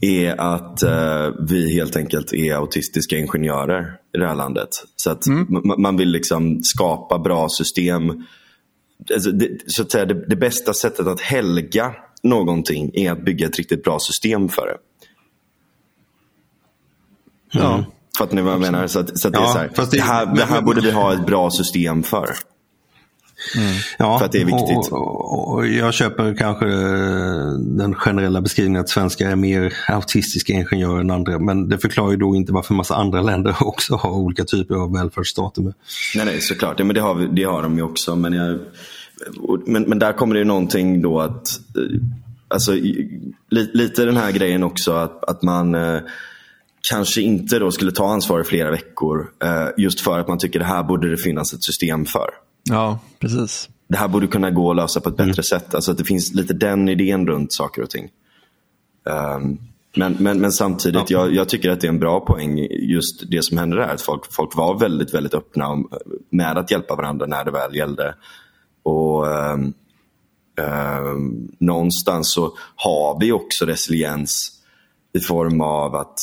är att eh, vi helt enkelt är autistiska ingenjörer i det här landet. Så att mm. man vill liksom skapa bra system. Alltså det, så att säga, det, det, bästa sättet att helga någonting är att bygga ett riktigt bra system för det. Ja. Mm. Fattar ni vad jag menar? Så, att, så att ja, det, är så här, det, det, här, det här borde vi ha ett bra system för. Mm. Ja, för att det är viktigt. Och, och, och, jag köper kanske den generella beskrivningen att svenskar är mer autistiska ingenjörer än andra. Men det förklarar ju då inte varför massa andra länder också har olika typer av välfärdsstater. Med. Nej, nej, såklart. Ja, men det har, vi, det har de ju också. Men, jag, men, men där kommer det ju någonting då att, alltså li, lite den här grejen också att, att man eh, kanske inte då skulle ta ansvar i flera veckor eh, just för att man tycker det här borde det finnas ett system för. Ja, precis. Det här borde kunna gå att lösa på ett bättre mm. sätt. Alltså att det finns lite den idén runt saker och ting. Um, men, men, men samtidigt, ja. jag, jag, tycker att det är en bra poäng just det som hände där. Att folk, folk var väldigt, väldigt öppna med att hjälpa varandra när det väl gällde. Och um, um, Någonstans så har vi också resiliens i form av att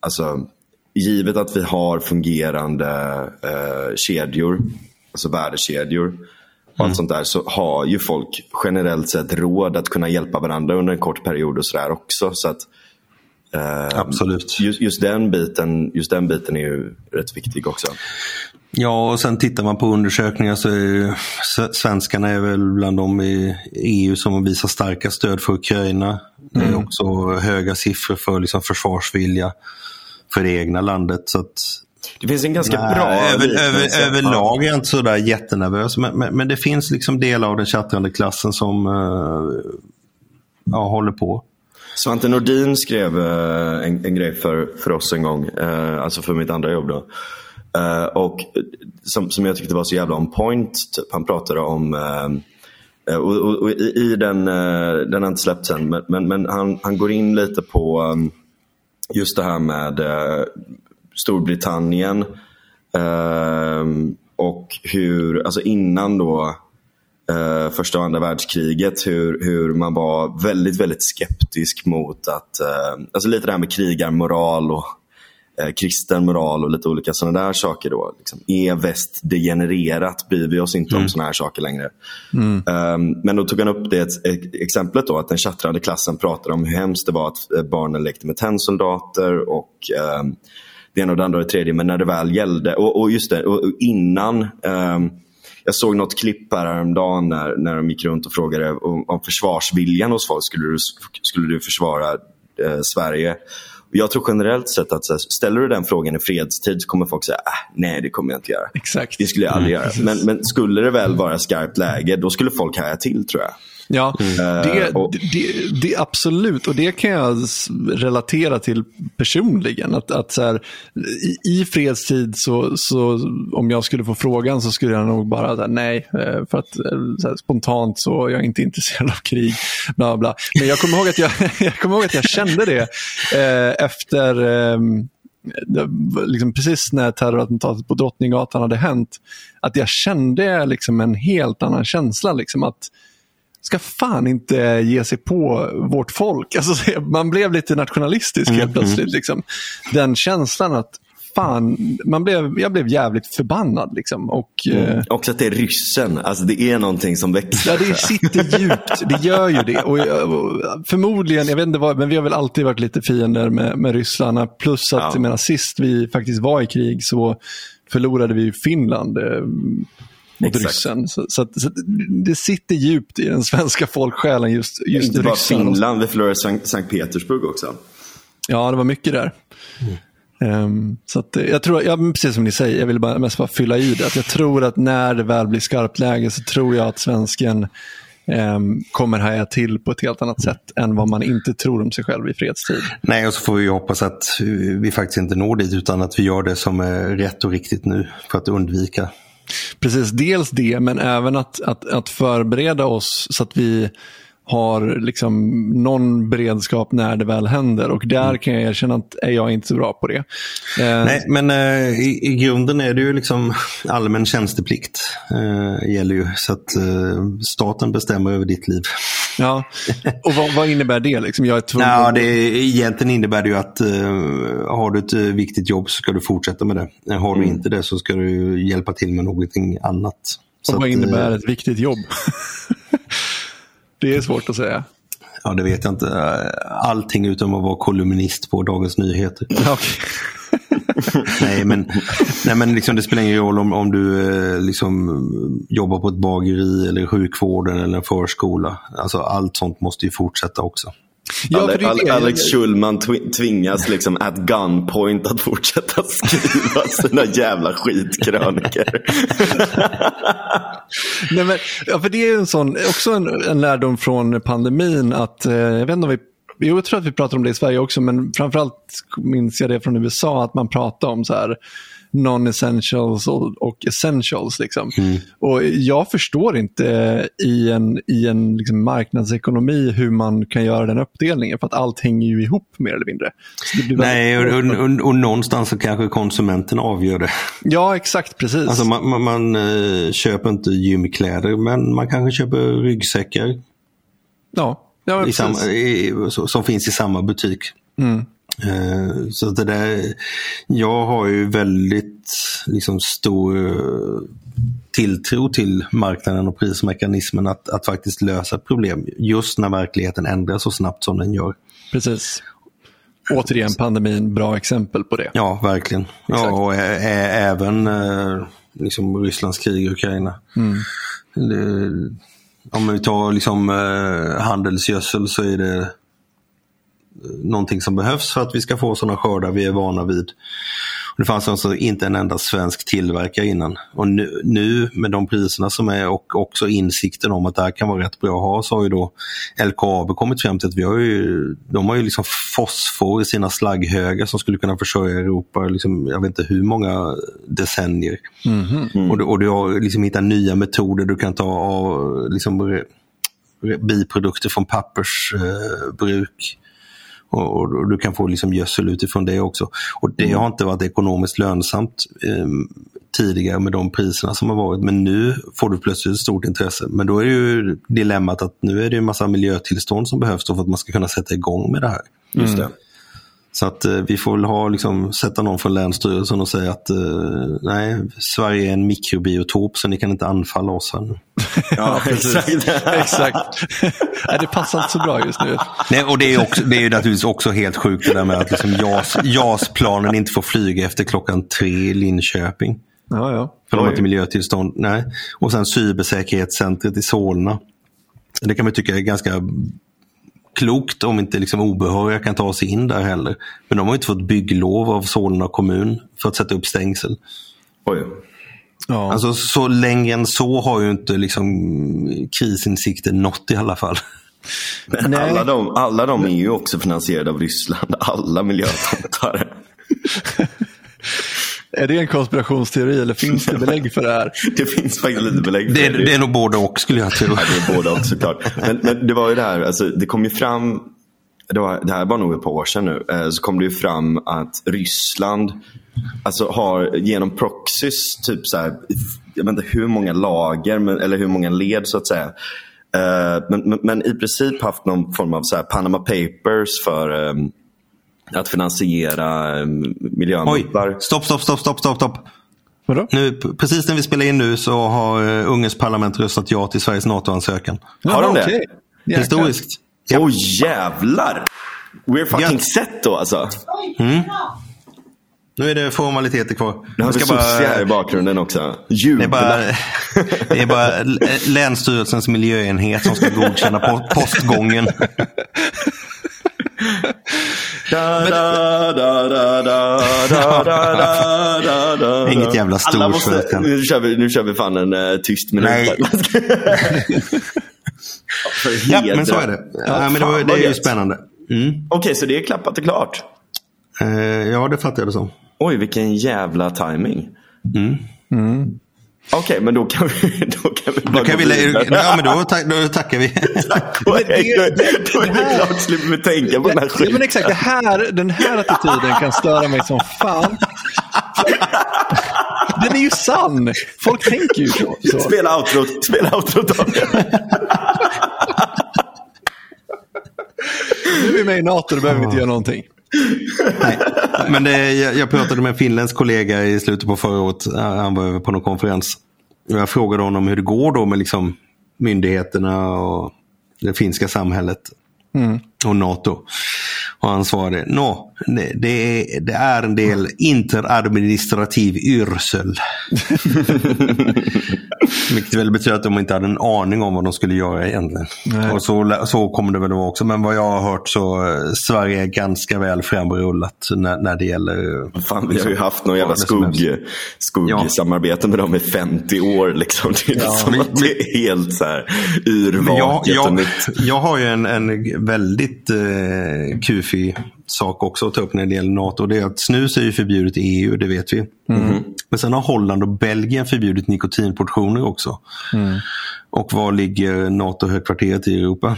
alltså, givet att vi har fungerande eh, kedjor, alltså värdekedjor och mm. allt sånt där, så har ju folk generellt sett råd att kunna hjälpa varandra under en kort period och sådär också. Så att, eh, Absolut. Just, just, den biten, just den biten är ju rätt viktig också. Ja, och sen tittar man på undersökningar så är svenskarna är väl bland de i EU som visar starka stöd för Ukraina. Det är mm. också höga siffror för liksom försvarsvilja för det egna landet. Så att, det finns en ganska nej, bra över, över, Överlag är jag inte sådär jättenervös. Men, men, men, det finns liksom delar av den chattrande klassen som uh, ja, håller på. Svante Nordin skrev uh, en, en, grej för, för oss en gång, uh, alltså för mitt andra jobb. Då. och som, som jag tyckte var så jävla on point. Typ. Han pratade om och, och, och i, i, den, den har inte släppts än, men, men, men, han, han går in lite på um, just det här med eh, Storbritannien eh, och hur, alltså innan då eh, första och andra världskriget, hur, hur man var väldigt, väldigt skeptisk mot att, eh, alltså lite det här med krigarmoral och eh, kristen moral och lite olika sådana där saker. Då. Liksom, är väst degenererat? Bryr vi oss inte mm. om sådana här saker längre? Mm. Um, men då tog han upp det exemplet då att den chattrande klassen pratade om hur hemskt det var att eh, barnen lekte med tennsoldater och um, det ena och det andra och det tredje. Men när det väl gällde, och, och just det, och, och innan um, jag såg något klipp här häromdagen när, när de gick runt och frågade om, om försvarsviljan hos folk. Skulle du, skulle du försvara eh, Sverige? Jag tror generellt sett att här, ställer du den frågan i fredstid så kommer folk säga äh, nej det kommer jag inte göra. Exakt. Det skulle jag aldrig mm, göra. Men, men skulle det väl vara skarpt läge då skulle folk haja till tror jag. Ja, mm. det, uh, det, det, absolut. Och det kan jag relatera till personligen. Att, att så här, i, I fredstid, så, så om jag skulle få frågan så skulle jag nog bara säga nej. Eh, för att eh, här, spontant så är jag inte intresserad av krig. Bla, bla. Men jag kommer ihåg att jag, jag, kommer ihåg att jag kände det eh, efter eh, liksom precis när terrorattentatet på Drottninggatan hade hänt, att jag kände liksom en helt annan känsla. Liksom att ska fan inte ge sig på vårt folk. Alltså, man blev lite nationalistisk mm, helt plötsligt. Liksom. Den känslan att fan, man blev, jag blev jävligt förbannad. Liksom. Och, mm. eh, Också att det är ryssen, alltså det är någonting som växer. Ja, det sitter djupt, det gör ju det. Och, och, förmodligen, jag vet inte vad, men vi har väl alltid varit lite fiender med, med ryssarna. Plus att, ja. jag menar, sist vi faktiskt var i krig så förlorade vi Finland. Mot ryssen. Så, så, så det sitter djupt i den svenska folksjälen just, just Inte bara. Finland, vi förlorade Sankt, Sankt Petersburg också. Ja, det var mycket där. Ehm, så att, eh, jag tror, ja, precis som ni säger, jag vill bara, mest bara fylla i det. Att jag tror att när det väl blir skarpt läge så tror jag att svensken ehm, kommer haja till på ett helt annat sätt än vad man inte tror om sig själv i fredstid. Nej, och så får vi hoppas att vi faktiskt inte når dit utan att vi gör det som är rätt och riktigt nu för att undvika. Precis, dels det, men även att, att, att förbereda oss så att vi har liksom någon beredskap när det väl händer. Och där kan jag erkänna att är jag inte så bra på det. Eh, Nej, men eh, i, i grunden är det ju liksom allmän tjänsteplikt. Eh, gäller ju, så att eh, staten bestämmer över ditt liv. Ja, och vad, vad innebär det? Liksom? Jag är tvungen Ja, det, egentligen innebär det ju att eh, har du ett eh, viktigt jobb så ska du fortsätta med det. Har du inte det så ska du hjälpa till med någonting annat. Så och vad att, innebär ett viktigt jobb? det är svårt att säga. Ja, det vet jag inte. Allting utom att vara kolumnist på Dagens Nyheter. Nej, men, nej, men liksom, det spelar ingen roll om, om du eh, liksom, jobbar på ett bageri eller sjukvården eller en förskola. Alltså, allt sånt måste ju fortsätta också. Ja, Ale- Ale-. Alex Schulman tvingas liksom at gunpoint att fortsätta skriva sina jävla skitkrönikor. Nej, men, ja, för det är en sån, också en, en lärdom från pandemin att, eh, jag vet inte om vi Jo, jag tror att vi pratar om det i Sverige också, men framförallt minns jag det från USA, att man pratar om så här non-essentials och, och essentials. Liksom. Och jag förstår inte i en, i en liksom marknadsekonomi hur man kan göra den uppdelningen, för att allt hänger ju ihop mer eller mindre. Nej, och, och, och, någonstans så kanske konsumenten avgör det. Ja, exakt, precis. Alltså man, man, man eh, köper inte gymkläder, men man kanske köper ryggsäckar ja, ja, samma, i, som finns i samma butik. Mm. Eh, Så det där, jag har ju väldigt liksom, stor eh, tilltro till marknaden och prismekanismen att, att faktiskt lösa problem just när verkligheten ändras så snabbt som den gör. Precis. Återigen pandemin, bra exempel på det. Ja, verkligen. Exakt. Ja, och ä- ä- även eh, liksom Rysslands krig i Ukraina. Det, om vi tar liksom, handelsgödsel så är det någonting som behövs för att vi ska få sådana skördar vi är vana vid. Och det fanns alltså inte en enda svensk tillverkare innan. Och nu, nu med de priserna som är och också insikten om att det här kan vara rätt bra att ha så har ju då LKAB kommit fram till att vi har ju, de har ju liksom fosfor i sina slagghögar som skulle kunna försörja Europa, liksom, jag vet inte hur många decennier. Och, du, och du har liksom hittat nya metoder du kan ta av liksom, biprodukter från pappersbruk. Och, och, och du kan få liksom gödsel utifrån det också. Och det har inte varit ekonomiskt lönsamt eh, tidigare med de priserna som har varit. Men nu får du plötsligt ett stort intresse. Men då är ju dilemmat att nu är det en massa miljötillstånd som behövs för att man ska kunna sätta igång med det här. Just det. Så att eh, vi får väl ha, liksom, sätta någon från Länsstyrelsen och säga att eh, nej, Sverige är en mikrobiotop så ni kan inte anfalla oss här nu. Ja, exakt. Exakt. Nej, det passar inte så bra just nu. Nej, och det är, också, det är ju naturligtvis också helt sjukt det där med att liksom JAS, JAS-planen inte får flyga efter klockan tre i Linköping. Ja, ja. För de har inte miljötillstånd. Nej. Och sen cybersäkerhetscentret i Solna. Det kan man tycka är ganska klokt om inte liksom obehöriga kan ta sig in där heller. Men de har inte fått bygglov av Solna kommun för att sätta upp stängsel. Oj. ja. Alltså så längre än så har ju inte liksom krisinsikten nått i alla fall. Men Nej. alla de, alla de är ju också finansierade av Ryssland. Alla miljötomtar. Är det en konspirationsteori eller finns det belägg för det här? Det finns faktiskt lite belägg för Det, är- det är nog både och skulle jag tro. Ja, det är båda också såklart. Men, men det var ju det här, alltså, det kom ju fram, det, var, det här var nog ett par år sedan nu, eh, så kom det ju fram att Ryssland alltså, har genom proxys, typ så här, jag vet inte hur många lager, men, eller hur många led så att säga. Eh, men, men, men i princip haft någon form av så här Panama Papers för eh, att finansiera eh, Oj, miljömuppar. stopp, stopp, stopp, stopp, stopp, stopp. Vadå? Nu, precis när vi spelar in nu så har uh, Ungerns parlament röstat ja till Sveriges NATO-ansökan. Har de det? Jäklar. Historiskt. Åh Ja. oh, jävlar! We're fucking Gött. set då alltså. Mm. Nu är det formaliteter kvar. Nu har vi här i bakgrunden också. det, är Jubla. bara, det är bara Länsstyrelsens miljöenhet som ska godkänna po- postgången. Inget jävla att- nu, kör vi, nu kör vi fan en uh, tyst minut. Nej. Ja, men så är det. Ja, men det, var, det är ju spännande. Mm. Okej, så det är klappat och klart. Eh, ja, det fattar jag det som. Oj, vilken jävla timing. Mm. Okej, men då kan vi, då kan vi bara Då, kan gå vi, vidare. ja, men då, tack, då tackar vi. Då är det- då är det klart slipper vi tänka på den här Ja, men skiten. exakt, det här, den här attityden kan störa mig som fan. Den är ju sann. Folk tänker ju så. så. Spela outrot, spela outrot Daniel. Nu är vi med i NATO, då behöver vi inte göra någonting. Nej. Men det, jag, jag pratade med en finländsk kollega i slutet på förra året. Han var på någon konferens. Jag frågade honom hur det går då med liksom myndigheterna och det finska samhället. Och NATO. Och han svarade, nå, det, det, är, det är en del interadministrativ yrsel. Vilket väl betyder att de inte hade en aning om vad de skulle göra egentligen. Nej. Och så, så kommer det väl vara också. Men vad jag har hört så eh, Sverige är ganska väl framrullat när, när det gäller... Fan, vi har ju haft någon jävla Ja, skugg, skuggsamarbete med dem i 50 år. Liksom. Det är som men- att det är helt så här Men jag, yrvaket och jag, nytt. jag har ju en, en väldigt eh, kufig sak också att ta upp när det gäller NATO. Det är att snus är ju förbjudet i EU, det vet vi. Men sen har Holland och Belgien förbjudit nikotinportioner också. Och var ligger NATO-högkvarteret i Europa?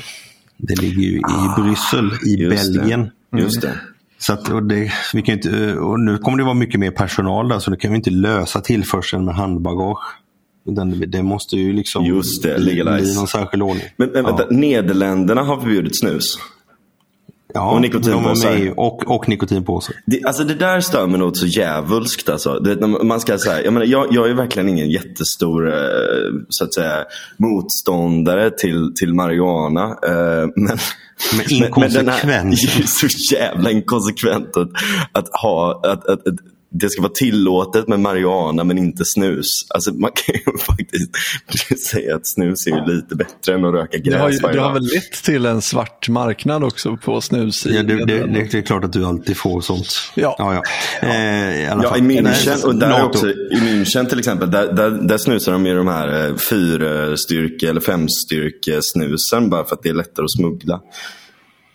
Det ligger ju i Bryssel, i just det. Belgien. Just det. Så att, och det, vi kan inte, och nu kommer det vara mycket mer personal där så det kan vi inte lösa tillförseln med handbagage. Utan det, det måste ju liksom Just det, legalize. bli någon särskild ordning. Men, men vänta, Nederländerna har förbjudit snus. Ja, Och nikotinpåsar. Och, och nikotinpåsar. Det, alltså det där stör mig något så djävulskt. Alltså. Det, man ska säga, jag, menar, jag, jag är verkligen ingen jättestor eh, så att säga, motståndare till, till marijuana. eh, men, Men den här inkonsekvent. är ju så jävla inkonsekvent att, att, ha, att, att, att det ska vara tillåtet med marijuana men inte snus. Alltså man kan ju faktiskt säga att snus är ju lite bättre än att röka Det har, ju, gräs det har väl lett till en svart marknad också på snus Ja, det, det, det, är klart att du alltid får sånt. Ja. ja, ja. Eh, i alla Ja, fall. i München, och där också, i München till exempel, där, där, där snusar de ju de här eh, fyrstyrke eller femstyrke-snusen bara för att det är lättare att smuggla.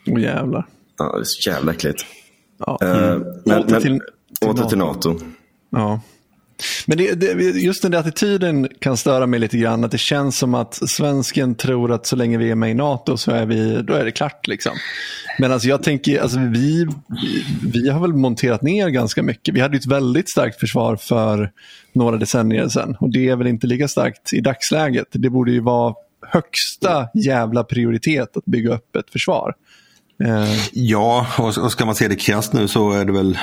Åh jävlar. Ja, det är så jävla äckligt. Ja. Eh, Mm. men, men, till- till åter till NATO. Ja. Men det, det, just den där attityden kan störa mig lite grann. Att det känns som att svensken tror att så länge vi är med i NATO så är, vi, då är det klart. Liksom. Men alltså jag tänker, alltså vi, vi har väl monterat ner ganska mycket. Vi hade ett väldigt starkt försvar för några decennier sedan. Och det är väl inte lika starkt i dagsläget. Det borde ju vara högsta jävla prioritet att bygga upp ett försvar. Eh, Ja, och, och ska man se det krasst nu så är det väl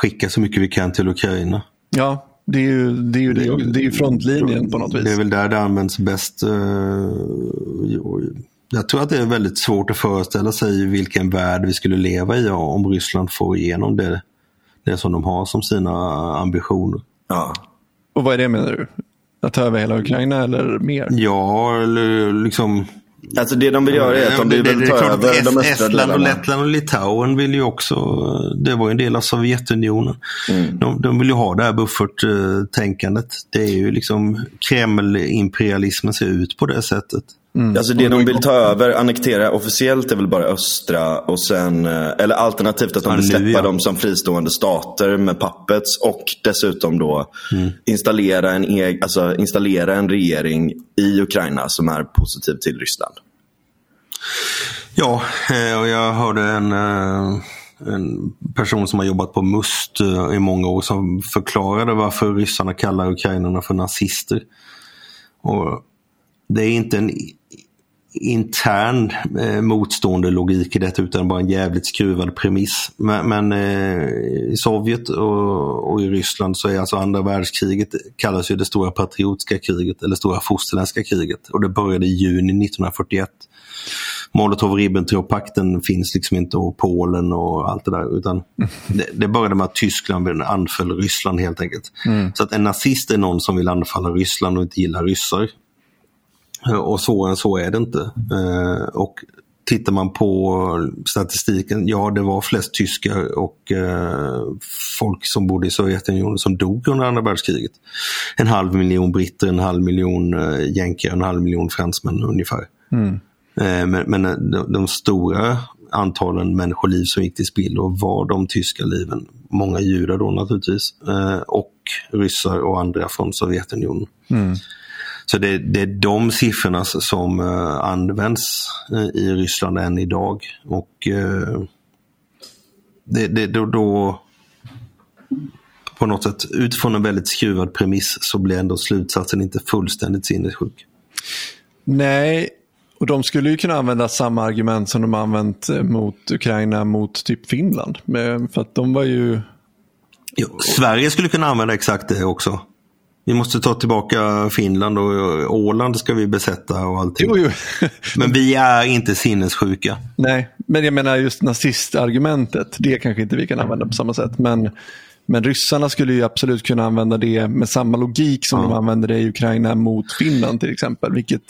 skicka så mycket vi kan till Ukraina. ja, det är ju, det är ju, det, det är ju frontlinjen på något vis. Det är väl där det används bäst. eh, Jag tror att det är väldigt svårt att föreställa sig vilken värld vi skulle leva i om Ryssland får igenom det, det som de har som sina ambitioner. Ja. Och vad är det menar du? Att ta över hela Ukraina eller mer? Ja, eller liksom... Alltså det de vill göra är att de vill det, det, ta över Est- de östra Estland och. Lettland och Litauen vill ju också, det var ju en del av Sovjetunionen. Mm. De, de vill ju ha det här bufferttänkandet. Det är ju liksom Kreml-imperialismen ser ut på det sättet. Alltså det de vill ta över, annektera officiellt är väl bara östra och sen, eh, eller alternativt att de vill släppa dem som fristående stater med puppets och dessutom då Mm. installera, en eg, alltså installera en regering i Ukraina som är positiv till Ryssland. Ja, eh, och jag hörde en, eh, en person som har jobbat på Must i många år som förklarade varför ryssarna kallar ukrainarna för nazister. Och det är inte en intern eh, motstående logik i detta utan bara en jävligt skruvad premiss. Men, men eh, i Sovjet och, och, i Ryssland så är alltså andra världskriget kallas ju det stora patriotiska kriget eller stora fosterländska kriget och det började i juni 1941. Molotov-Ribbentrop-pakten finns liksom inte och Polen och allt det där. Utan det, det började med att Tyskland anföll Ryssland helt enkelt. Mm. Så att en nazist är någon som vill anfalla Ryssland och inte gillar ryssar. Och så än så är det inte. Eh, och tittar man på statistiken, ja det var flest tyskar och eh, folk som bodde i Sovjetunionen som dog under andra världskriget. En halv miljon britter, en halv miljon eh, jänkare, en halv miljon fransmän ungefär. Mm. Eh, men, men de, de, stora antalen människoliv som gick till spillo var de tyska liven. Många judar då naturligtvis. Eh, och ryssar och andra från Sovjetunionen. Mm. Så det, det, är de siffrorna som används i Ryssland än idag. Och det, det, då, då på något sätt utifrån en väldigt skruvad premiss så blir ändå slutsatsen inte fullständigt sinnessjuk. Nej, och de skulle ju kunna använda samma argument som de använt eh, mot Ukraina mot typ Finland. För att de var ju... Jo, Sverige skulle kunna använda exakt det också. Vi måste ta tillbaka Finland och Åland ska vi besätta och allting. Jo, jo. men vi är inte sinnessjuka. Nej, men jag menar just nazistargumentet. Det kanske inte vi kan använda på samma sätt. Men, men ryssarna skulle ju absolut kunna använda det med samma logik som ja. de använder det i Ukraina mot Finland till exempel. Vilket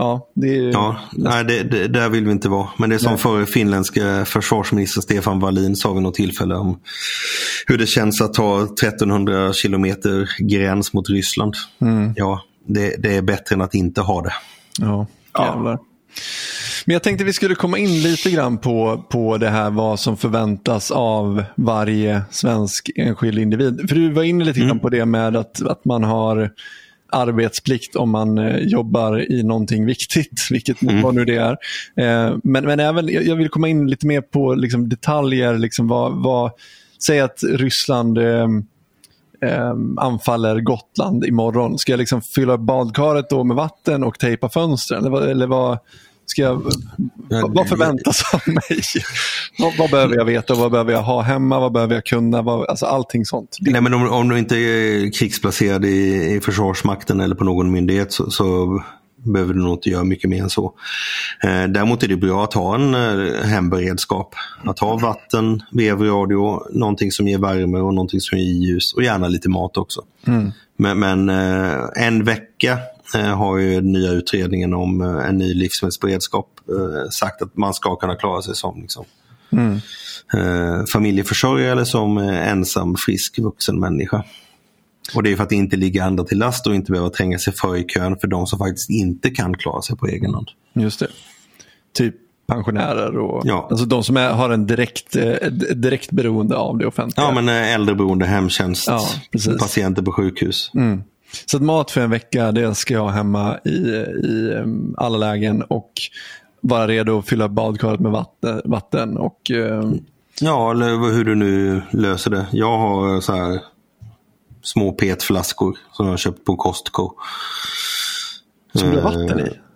Ja, det är... ja nej, det, det, där vill vi inte vara. Men det är som förre finländska försvarsminister Stefan Wallin sa vid något tillfälle om hur det känns att ha 1300 kilometer gräns mot Ryssland. Mm. Ja, det, det, är bättre än att inte ha det. Ja, jävlar. Ja. Men jag tänkte vi skulle komma in lite grann på, på det här vad som förväntas av varje svensk enskild individ. För du var inne lite grann mm. på det med att, att man har arbetsplikt om man eh, jobbar i någonting viktigt, vilket mm. vad nu det är. Eh, men, men även, jag vill komma in lite mer på liksom, detaljer. Liksom, vad, vad, säg att Ryssland eh, eh, anfaller Gotland imorgon. Ska jag liksom fylla badkaret då med vatten och tejpa fönstren? Eller, eller vad, Ska jag, vad, förväntas av mig? vad, vad, behöver jag veta? Vad behöver jag ha hemma? Vad behöver jag kunna? Vad, alltså allting sånt. Nej, men om, om du inte är krigsplacerad i, i Försvarsmakten eller på någon myndighet så, så behöver du nog inte göra mycket mer än så. Eh, däremot är det bra att ha en eh, hemberedskap. Att ha vatten, vevradio, någonting som ger värme och någonting som ger ljus och gärna lite mat också. Mm. Men, men eh, en vecka har ju den nya utredningen om eh, en ny livsmedelsberedskap eh, sagt att man ska kunna klara sig som liksom, mm. familjeförsörjare eller som ensam frisk vuxen människa. Och det är för att inte ligga andra till last och inte behöva tränga sig för i kön för de som faktiskt inte kan klara sig på egen hand. Just det. Typ pensionärer och ja. alltså de som är, har en direkt, direkt beroende av det offentliga. Ja, men äldreboende, hemtjänst, ja, patienter på sjukhus. Mm. Så att mat för en vecka, det ska jag ha hemma i, i um, alla lägen och vara redo att fylla badkaret med vatten. vatten och, um... Ja, eller hur du nu löser det. Jag har så här små petflaskor som jag har köpt på Costco. Som du har vatten i?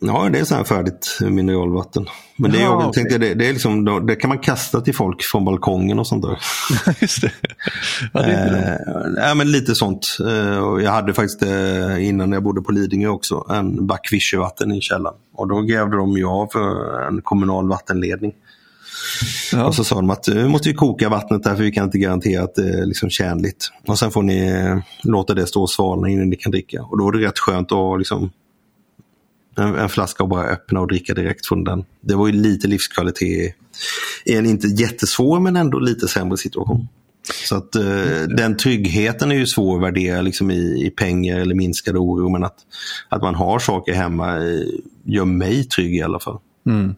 Ja, det är så här färdigt mineralvatten. Men det, är, ja, okay. det, det, är liksom, det kan man kasta till folk från balkongen och sånt där. Just det. Ja, det är eh, men lite sånt. Eh, jag hade faktiskt eh, innan jag bodde på Lidingö också en back vatten i källaren. Och då grävde de ju av en kommunal vattenledning. Ja. Och så sa de att nu måste vi koka vattnet där för vi kan inte garantera att det är liksom tjänligt. Och sen får ni eh, låta det stå och svalna innan ni kan dricka. Och då är det rätt skönt att liksom en, en, flaska och bara öppna och dricka direkt från den. Det var ju lite livskvalitet i en inte jättesvår men ändå lite sämre situation. Så att eh, den tryggheten är ju svår att värdera liksom i, i pengar eller minskad oro men att, att man har saker hemma eh, gör mig trygg i alla fall. Mm.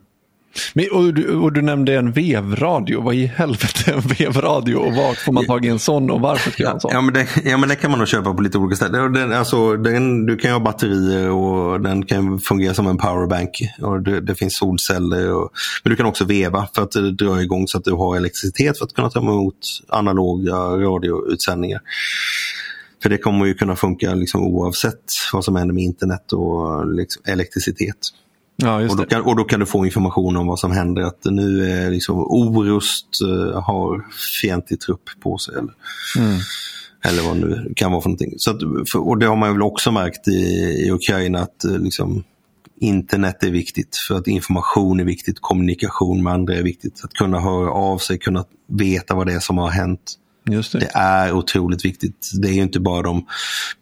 Men, och, du, och du nämnde en vevradio. Vad i helvete är en vevradio och var får man tag i en sån och varför ska ja, en sån? Ja men, det, ja, men det kan man nog köpa på lite olika ställen. Den, alltså, den, du kan ha batterier och den kan fungera som en powerbank. Och det, det finns solceller. Och, men du kan också veva för att dra igång så att du har elektricitet för att kunna ta emot analoga radioutsändningar. För det kommer ju kunna funka liksom oavsett vad som händer med internet och liksom elektricitet. Ja, Och då, kan, och då kan du få information om vad som händer. Att nu är liksom Orust eh, har fientlig trupp på sig. Eller, eller vad det nu kan vara för någonting. Så att, för, och det har man väl också märkt i, i Ukraina att eh, liksom, internet är viktigt. För att information är viktigt, kommunikation med andra är viktigt. Att kunna höra av sig, kunna veta vad det är som har hänt. Just det. Det är otroligt viktigt. Det är ju inte bara de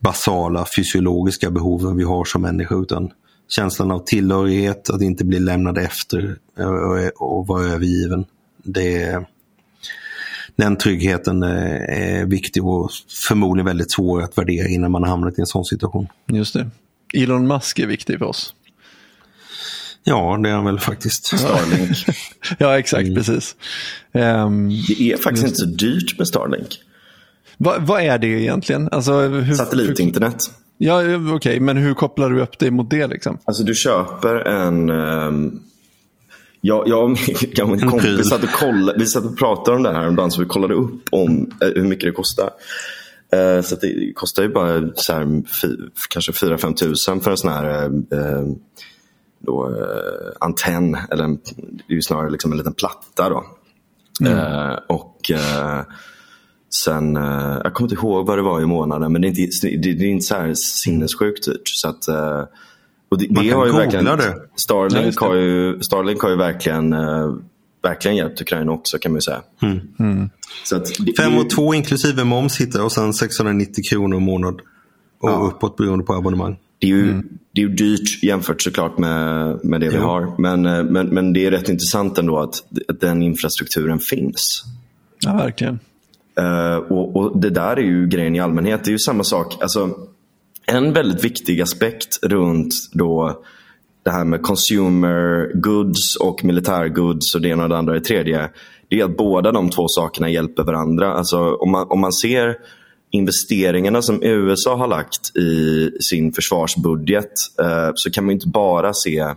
basala fysiologiska behoven vi har som människor utan känslan av tillhörighet, att inte bli lämnad efter och, och vara övergiven. Det den tryggheten är, är viktig och förmodligen väldigt svår att värdera innan man har hamnat i en sån situation. Just det. Elon Musk är viktig för oss. Ja, det är han väl faktiskt. Starlink. Ja, exakt. Precis. Ehm, Det är faktiskt inte så dyrt med Starlink. vad, vad är det egentligen? Alltså, hur, Satellitinternet. Ja, okej. Men hur kopplar du upp det mot det? Liksom? Alltså du köper en... ehm, jag, jag, jag och min kompis satt och, kollade, vi satt och pratade om det här häromdagen så vi kollade upp om eh, hur mycket det kostar. Eh, så det kostar ju bara så här, kanske 4-5 tusen för en sån här eh, eh, då, eh, antenn. Eller en, det är ju snarare liksom en liten platta. Då. Eh, och eh, sen, eh, jag kommer inte ihåg vad det var i månaden men det är inte, det, det är inte så här sinnessjukt dyrt. Så att, eh, och det, Man det kan har ju googla verkligen, det. Ja, Starlink, har ju, Starlink har ju verkligen, eh, verkligen hjälpt Ukraina också kan man ju säga. Så att Fem och två inklusive moms hittar och sen 690 kronor i månad. Och Ja. uppåt beroende på abonnemang. Det är, ju, Mm. det är ju dyrt jämfört såklart med, med det vi Jo. har. Men, men, men det är rätt intressant ändå att, att den infrastrukturen finns. Ja, verkligen. Uh, och, och Det där är ju grejen i allmänhet. Det är ju samma sak. Alltså, en väldigt viktig aspekt runt då det här med consumer goods och militär goods och det ena och det andra och det tredje. Det är att båda de två sakerna hjälper varandra. Alltså, om, man, om man ser investeringarna som USA har lagt i sin försvarsbudget eh, så kan man inte bara se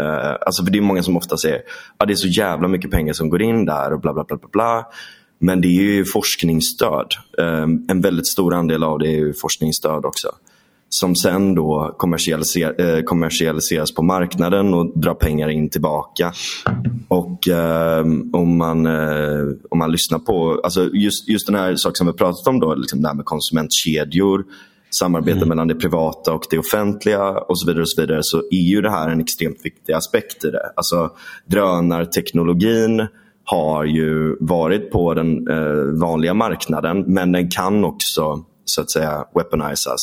Eh, alltså för det är många som ofta säger att ah, det är så jävla mycket pengar som går in där och bla bla bla. bla, bla. Men det är ju forskningsstöd. Eh, en väldigt stor andel av det är forskningsstöd också. Som sen då kommersialiser, eh, kommersialiseras på marknaden och drar pengar in tillbaka. Och eh, om, man, eh, om man lyssnar på, alltså just, just den här saken som vi pratat om då, liksom det här med konsumentkedjor samarbete mellan det privata och det offentliga och så vidare. och Så vidare så är ju det här en extremt viktig aspekt i det. Alltså drönarteknologin har ju varit på den eh, vanliga marknaden men den kan också så att säga weaponizas.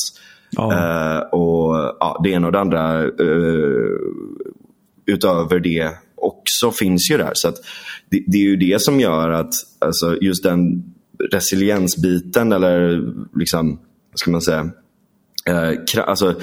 Ja. Eh, och ja, Det ena och det andra eh, utöver det också finns ju där. Så det, det är ju det som gör att alltså, just den resiliensbiten eller liksom, vad ska man säga, eh, alltså,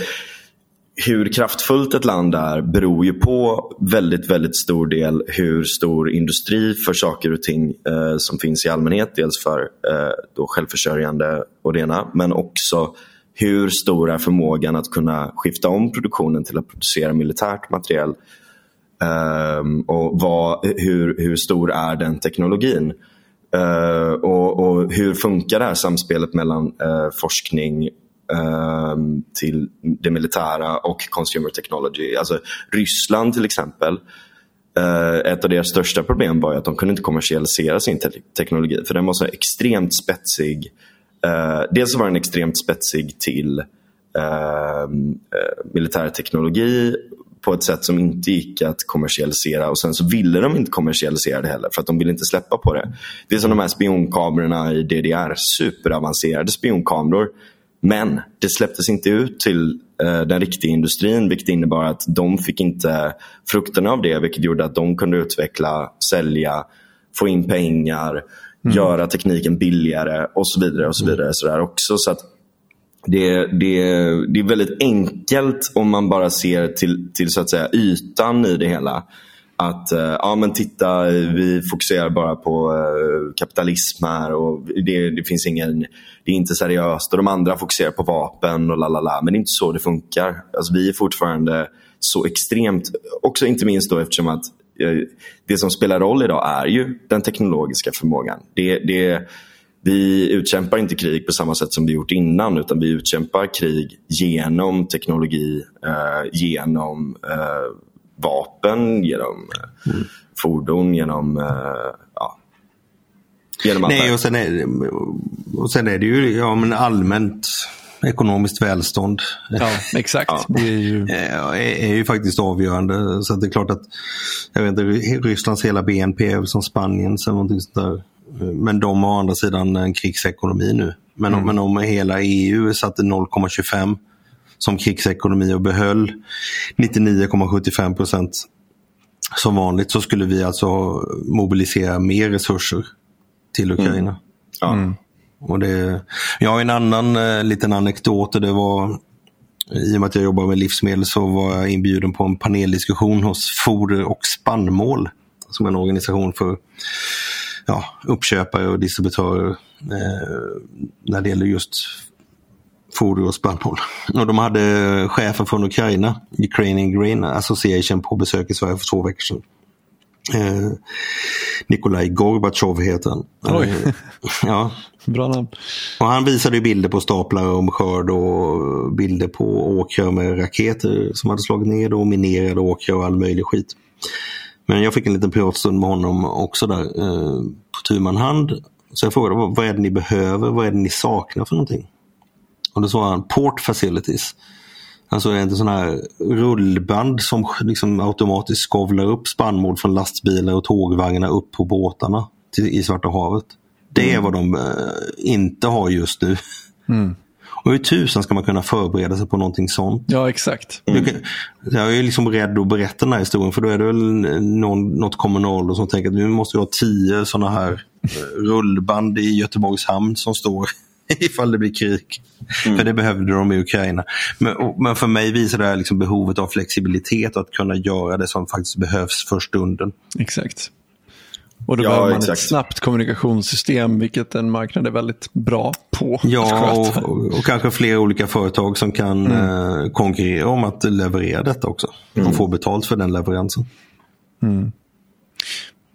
hur kraftfullt ett land är beror ju på väldigt, väldigt stor del hur stor industri för saker och ting eh, som finns i allmänhet. Dels för eh, då självförsörjande och det ena, men också hur stor är förmågan att kunna skifta om produktionen till att producera militärt materiel Ehm, och vad, hur, hur stor är den teknologin? Uh, och, och hur funkar det här samspelet mellan uh, forskning Ehm, till det militära och consumer technology? Alltså Ryssland till exempel. Eh, ett av deras största problem var att de kunde inte kommersialisera sin te- teknologi för den var så extremt spetsig. Eh, dels var den extremt spetsig till ehm, eh, militär teknologi militärteknologi på ett sätt som inte gick att kommersialisera och sen så ville de inte kommersialisera det heller för att de ville inte släppa på det. Det är som de här spionkamerorna i DDR, superavancerade spionkameror. Men det släpptes inte ut till eh, den riktiga industrin vilket innebar att de fick inte frukterna av det vilket gjorde att de kunde utveckla, sälja, få in pengar, göra tekniken billigare och så vidare. och så vidare så där också. Så det, det, det är väldigt enkelt om man bara ser till, till så att säga ytan i det hela. Att eh, ja men titta, vi fokuserar bara på eh, kapitalism här och det, det finns ingen, det är inte seriöst och de andra fokuserar på vapen och lalala. Men det är inte så det funkar. Alltså, vi är fortfarande så extremt, också inte minst då eftersom att eh, det som spelar roll idag är ju den teknologiska förmågan. Det, det, vi utkämpar inte krig på samma sätt som vi gjort innan utan vi utkämpar krig genom teknologi, eh, genom eh, vapen, genom eh, fordon, genom eh, ja, genom allt Nej, och sen är, och sen är det ju ja, men allmänt ekonomiskt välstånd. Ja, exakt. Det är ju... eh, är, är ju faktiskt avgörande. Så att det är klart att jag vet inte, Rysslands hela BNP är väl som Spaniens eller någonting sånt där. Men de har å andra sidan en krigsekonomi nu. Men, om men om hela EU satte 0,25 som krigsekonomi och behöll 99,75 procent som vanligt så skulle vi alltså mobilisera mer resurser till Ukraina. Ja. Och det, jag har en annan eh, liten anekdot. och Det var, I och med att jag jobbar med livsmedel så var jag inbjuden på en paneldiskussion hos Foder och spannmål. Som är en organisation för ja, uppköpare och distributörer eh, när det gäller just foder och spannmål. Och de hade chefen från Ukraina, Ukrainian Grain Association, på besök i Sverige för två veckor sedan. Eh, Nikolaj Gorbatjov heter han. Oj. Ja, Bra namn. och han visade bilder på staplar om skörd och bilder på åkrar med raketer som hade slagit ner och minerade åkrar och all möjlig skit. Men jag fick en liten pratstund med honom också där eh, på tu hand. Så jag frågade vad, vad är det ni behöver, vad är det ni saknar för någonting? Och då sa han port facilities. Alltså det sådana här rullband som liksom automatiskt skovlar upp spannmål från lastbilar och tågvagnar upp på båtarna till, i Svarta havet. Det är vad de eh, inte har just nu. Och hur tusan ska man kunna förbereda sig på någonting sånt? Ja, exakt. Kan, jag är liksom rädd att berätta den här historien för då är det väl någon, något kommunal som tänker att nu måste vi ha tio sådana här eh, rullband i Göteborgs hamn som står ifall det blir krig. För det behövde de i Ukraina. Men, och, men för mig visar det här liksom behovet av flexibilitet och att kunna göra det som faktiskt behövs för stunden. Exakt. Och då Ja, behöver man ett exakt. snabbt kommunikationssystem, vilket en marknad är väldigt bra på Ja, och, och kanske flera olika företag som kan eh, konkurrera om att leverera detta också. Och få betalt för den leveransen.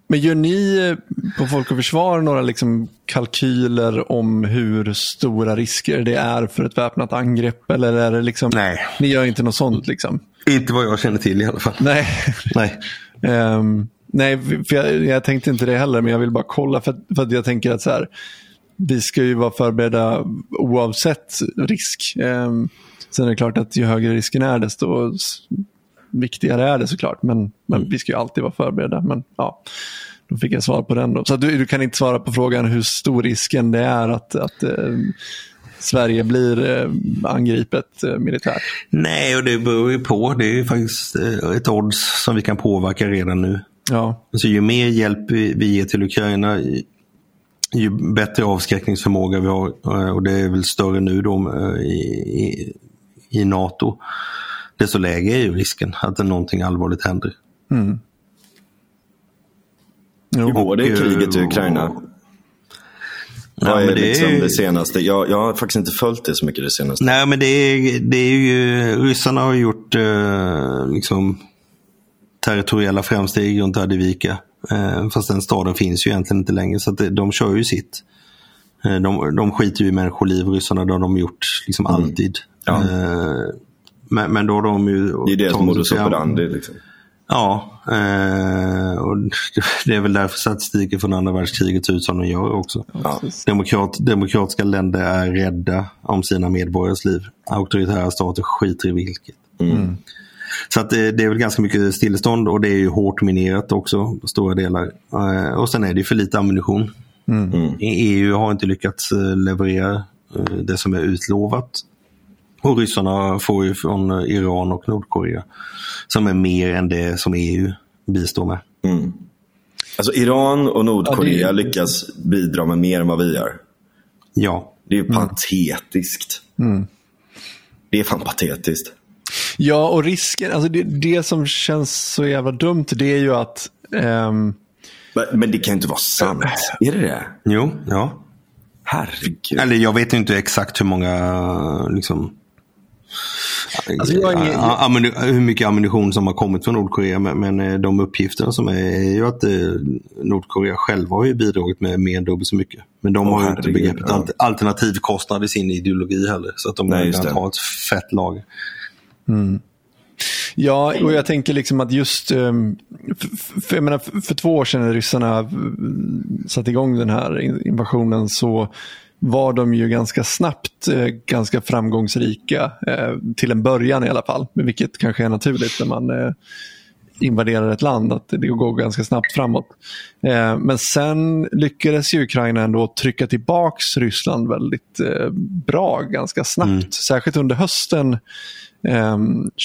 Men gör ni eh, på Folk och Försvar några liksom kalkyler om hur stora risker det är för ett väpnat angrepp? Eller är det liksom... Nej. Ni gör inte något sånt liksom? Inte vad jag känner till i alla fall. Nej. Nej. Ehm, nej, för jag, jag tänkte inte det heller, men jag vill bara kolla för för att jag tänker att så här, vi ska ju vara förberedda oavsett risk. Um, sen är det klart att ju högre risken är, desto viktigare är det såklart. Men, men vi ska ju alltid vara förberedda. Men ja, då fick jag svar på den. Då. Så du, du kan inte svara på frågan hur stor risken det är att, att eh, Sverige blir eh, angripet eh, militärt. Nej, och det beror ju på. Det är faktiskt eh, ett odds som vi kan påverka redan nu. Ja, Alltså, ju mer hjälp vi vi ger till Ukraina, ju- ju bättre avskräckningsförmåga vi har. eh, Och det är väl större nu då eh, i, i, i NATO. Desto lägre är ju risken att det någonting allvarligt händer. jo. Hur går det i Och, kriget i Ukraina? Ja, Vad är men det liksom är- det senaste? Jag, jag har faktiskt inte följt det så mycket det senaste. Nej, men det är, det är ju, ryssarna har gjort eh, liksom territoriella framsteg runt Adivika. Eh, fast den staden finns ju egentligen inte längre, så att det, de kör ju sitt. Eh, de, de skiter ju i människoliv, ryssarna, det har de gjort liksom alltid. Ja. Eh, men, men då har de ju... Det är deras modus operandi. Liksom. Ja, eh, och det är väl därför statistiken från andra världskriget ser ut som den gör också. Ja. Demokrat, demokratiska länder är rädda om sina medborgares liv. Auktoritära stater skiter i vilket. Så att det, det är väl ganska mycket stillestånd och det är ju hårt minerat också, på stora delar. Eh, och sen är det ju för lite ammunition. EU har inte lyckats eh, leverera eh, det som är utlovat. Och ryssarna får ju från eh, Iran och Nordkorea. Som är mer än det som EU bistår med. Alltså Iran och Nordkorea Ja, det- lyckas bidra med mer än vad vi gör. Ja, Det är ju patetiskt. Det är fan patetiskt. Ja, och risken, alltså det, det som känns så jävla dumt, det är ju att ehm, Men, men det kan ju inte vara sant. Är det det? jo, ja. Herregud. Eller jag vet inte exakt hur många liksom, Alltså, ammuni- hur mycket ammunition som har kommit från Nordkorea. Men, men eh, de uppgifterna som är, är ju att eh, Nordkorea själva har ju bidragit med mer än dubbelt så mycket. Men de Åh, har ju inte begreppet ja. alter, alternativkostnad i sin ideologi heller. Så att de Nej, har ha ett fett lager. Ja, och jag tänker liksom att just um, för, menar, för, för, två år sedan när ryssarna mm, satte igång den här invasionen så var de ju ganska snabbt eh, ganska framgångsrika. Eh, till en början i alla fall, vilket kanske är naturligt när man eh, invaderar ett land, att det går ganska snabbt framåt. Eh, men sen lyckades ju Ukraina ändå trycka tillbaks Ryssland väldigt eh, bra, ganska snabbt. Mm. Särskilt under hösten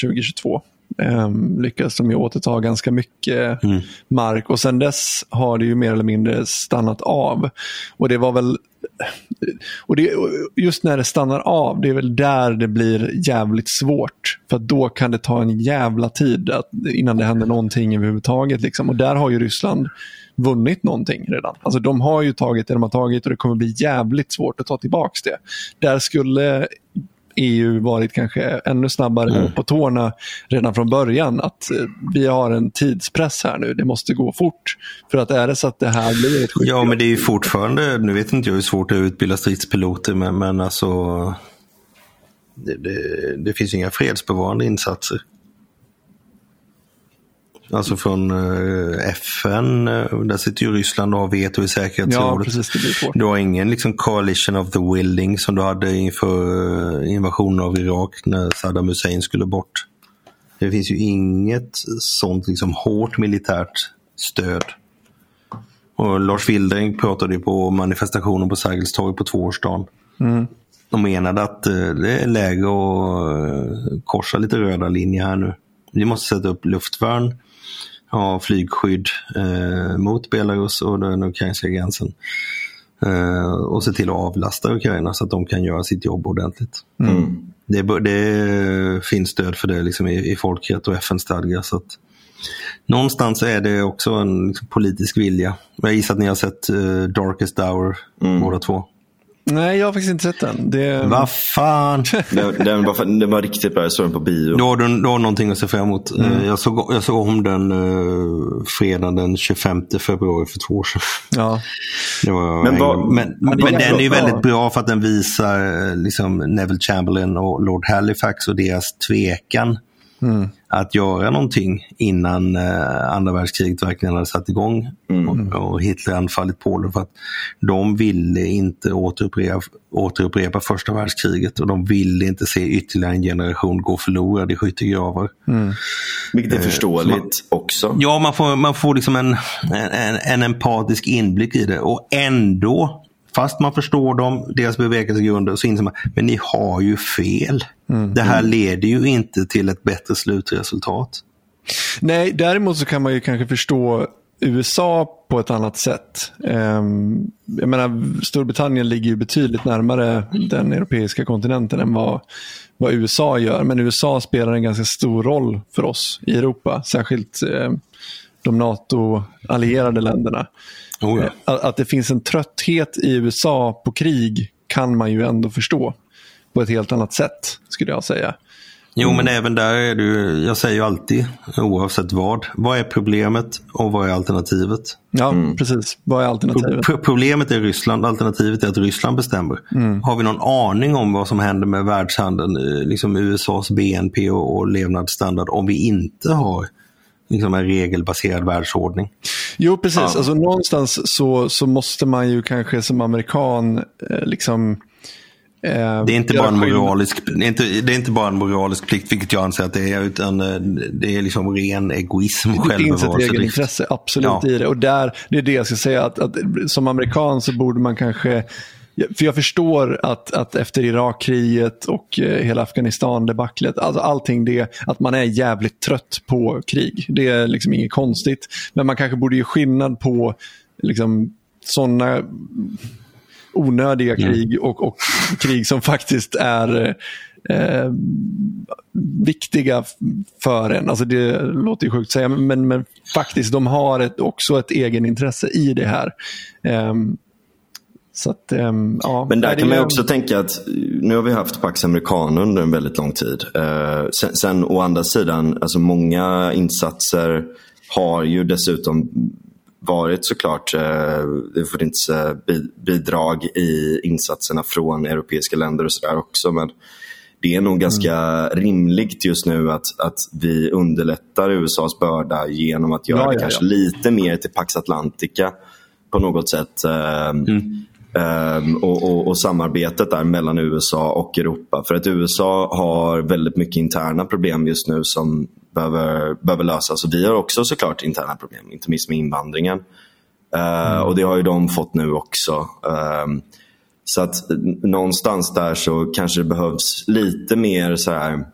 2022 um, lyckades de ju återta ganska mycket mm. mark och sen dess har det ju mer eller mindre stannat av. Och det var väl och det, just när det stannar av, det är väl där det blir jävligt svårt. För då kan det ta en jävla tid att, innan det händer någonting överhuvudtaget. Liksom. Och där har ju Ryssland vunnit någonting redan. Alltså de har ju tagit det de har tagit och det kommer bli jävligt svårt att ta tillbaka det. Där skulle EU varit kanske ännu snabbare mm. på tårna redan från början. Att eh, vi har en tidspress här nu, det måste gå fort. För att är det så att det här blir ett Ja, men det är ju fortfarande, nu vet inte jag hur svårt det är att utbilda stridspiloter, men, men alltså det, det, det finns inga fredsbevarande insatser. Alltså från eh, FN, eh, där sitter ju Ryssland och har veto i säkerhetsrådet. Ja, precis. Du har ingen liksom, coalition of the willing som du hade inför eh, invasionen av Irak när Saddam Hussein skulle bort. Det finns ju inget sånt liksom, hårt militärt stöd. Och Lars Wildring pratade ju på manifestationen på Sergels torg på tvåårsdagen. Mm. De menade att det är läge att korsa lite röda linjer här nu. Vi måste sätta upp luftvärn ha flygskydd eh, mot Belarus och den ukrainska gränsen. Eh, och se till att avlasta Ukraina så att de kan göra sitt jobb ordentligt. Mm. Det, det, finns stöd för det liksom i, i folkrätt och FN-stadgar. någonstans är det också en liksom, politisk vilja. Jag gissar att ni har sett uh, Darkest Hour mm. båda två. Nej, jag har faktiskt inte sett den. Det... Vad fan! den, den, var, den var riktigt bra. Jag såg den på bio. Då har du, då har någonting att se fram emot. Mm. Eh, jag, såg, jag såg om den uh, fredagen den 25 februari för två år sedan. Ja. Det var, men, var, men, men, men den är ju väldigt bra för att den visar eh, liksom, Neville Chamberlain och Lord Halifax och deras tvekan Mm. Att göra någonting innan eh, andra världskriget verkligen hade satt igång mm. och, och Hitler anfallit Polen. För att de ville inte återupprepa, återupprepa första världskriget och de ville inte se ytterligare en generation gå förlorad i skyttegravar. Mm. Vilket är eh, förståeligt man, också. Ja, man får, man får liksom en, en, en empatisk inblick i det och ändå Fast man förstår dem, deras bevekelsegrunder, så inser man men ni har ju fel. Mm. Det här mm. leder ju inte till ett bättre slutresultat. Nej, däremot så kan man ju kanske förstå USA på ett annat sätt. Um, jag menar, Storbritannien ligger ju betydligt närmare den europeiska kontinenten än vad, vad USA gör. Men USA spelar en ganska stor roll för oss i Europa, särskilt um, de NATO-allierade länderna. Oh ja. att, att det finns en trötthet i USA på krig kan man ju ändå förstå på ett helt annat sätt, skulle jag säga. Jo, men även där är du, jag säger ju alltid, oavsett vad, vad är problemet och vad är alternativet? Ja, mm. precis. Vad är alternativet? Pro problemet är Ryssland, alternativet är att Ryssland bestämmer. Mm. Har vi någon aning om vad som händer med världshandeln, eh, liksom USAs BNP och, och levnadsstandard, om vi inte har liksom en regelbaserad världsordning. Jo, precis. Ja. Alltså, någonstans så, så måste man ju kanske som amerikan eh, liksom eh, det är, inte bara en moralisk, det, är inte, det är inte bara en moralisk plikt, vilket jag anser att det är, utan eh, det är liksom ren egoism och Det finns ett egenintresse, absolut, ja. i det. Och där, det är det jag ska säga, att, att som amerikan så borde man kanske för jag förstår att, att efter Irakkriget och eh, hela Afghanistan-debaclet, alltså allting det, att man är jävligt trött på krig. Det är liksom inget konstigt. Men man kanske borde ge skillnad på liksom, sådana onödiga mm. krig och, och krig som faktiskt är eh, viktiga för en. Alltså det låter ju sjukt att säga, men, men faktiskt de har ett, också ett egenintresse i det här. Eh, att, um, ja, Men där kan man också tänka att nu har vi haft Pax Americana under en väldigt lång tid. Uh, sen, sen å andra sidan, alltså många insatser har ju dessutom varit såklart uh, det funnits uh, bidrag i insatserna från europeiska länder och sådär också. Men det är nog ganska rimligt just nu att, att vi underlättar USAs börda genom att göra Ja, det ja, kanske lite mer till Pax Atlantica på något sätt. Ehm, ehm, och, och, och samarbetet där mellan USA och Europa. För att USA har väldigt mycket interna problem just nu som behöver, behöver lösas. Och vi har också såklart interna problem, inte minst med invandringen. Eh, Och det har ju de fått nu också. Ehm, så att någonstans där så kanske det behövs lite mer så här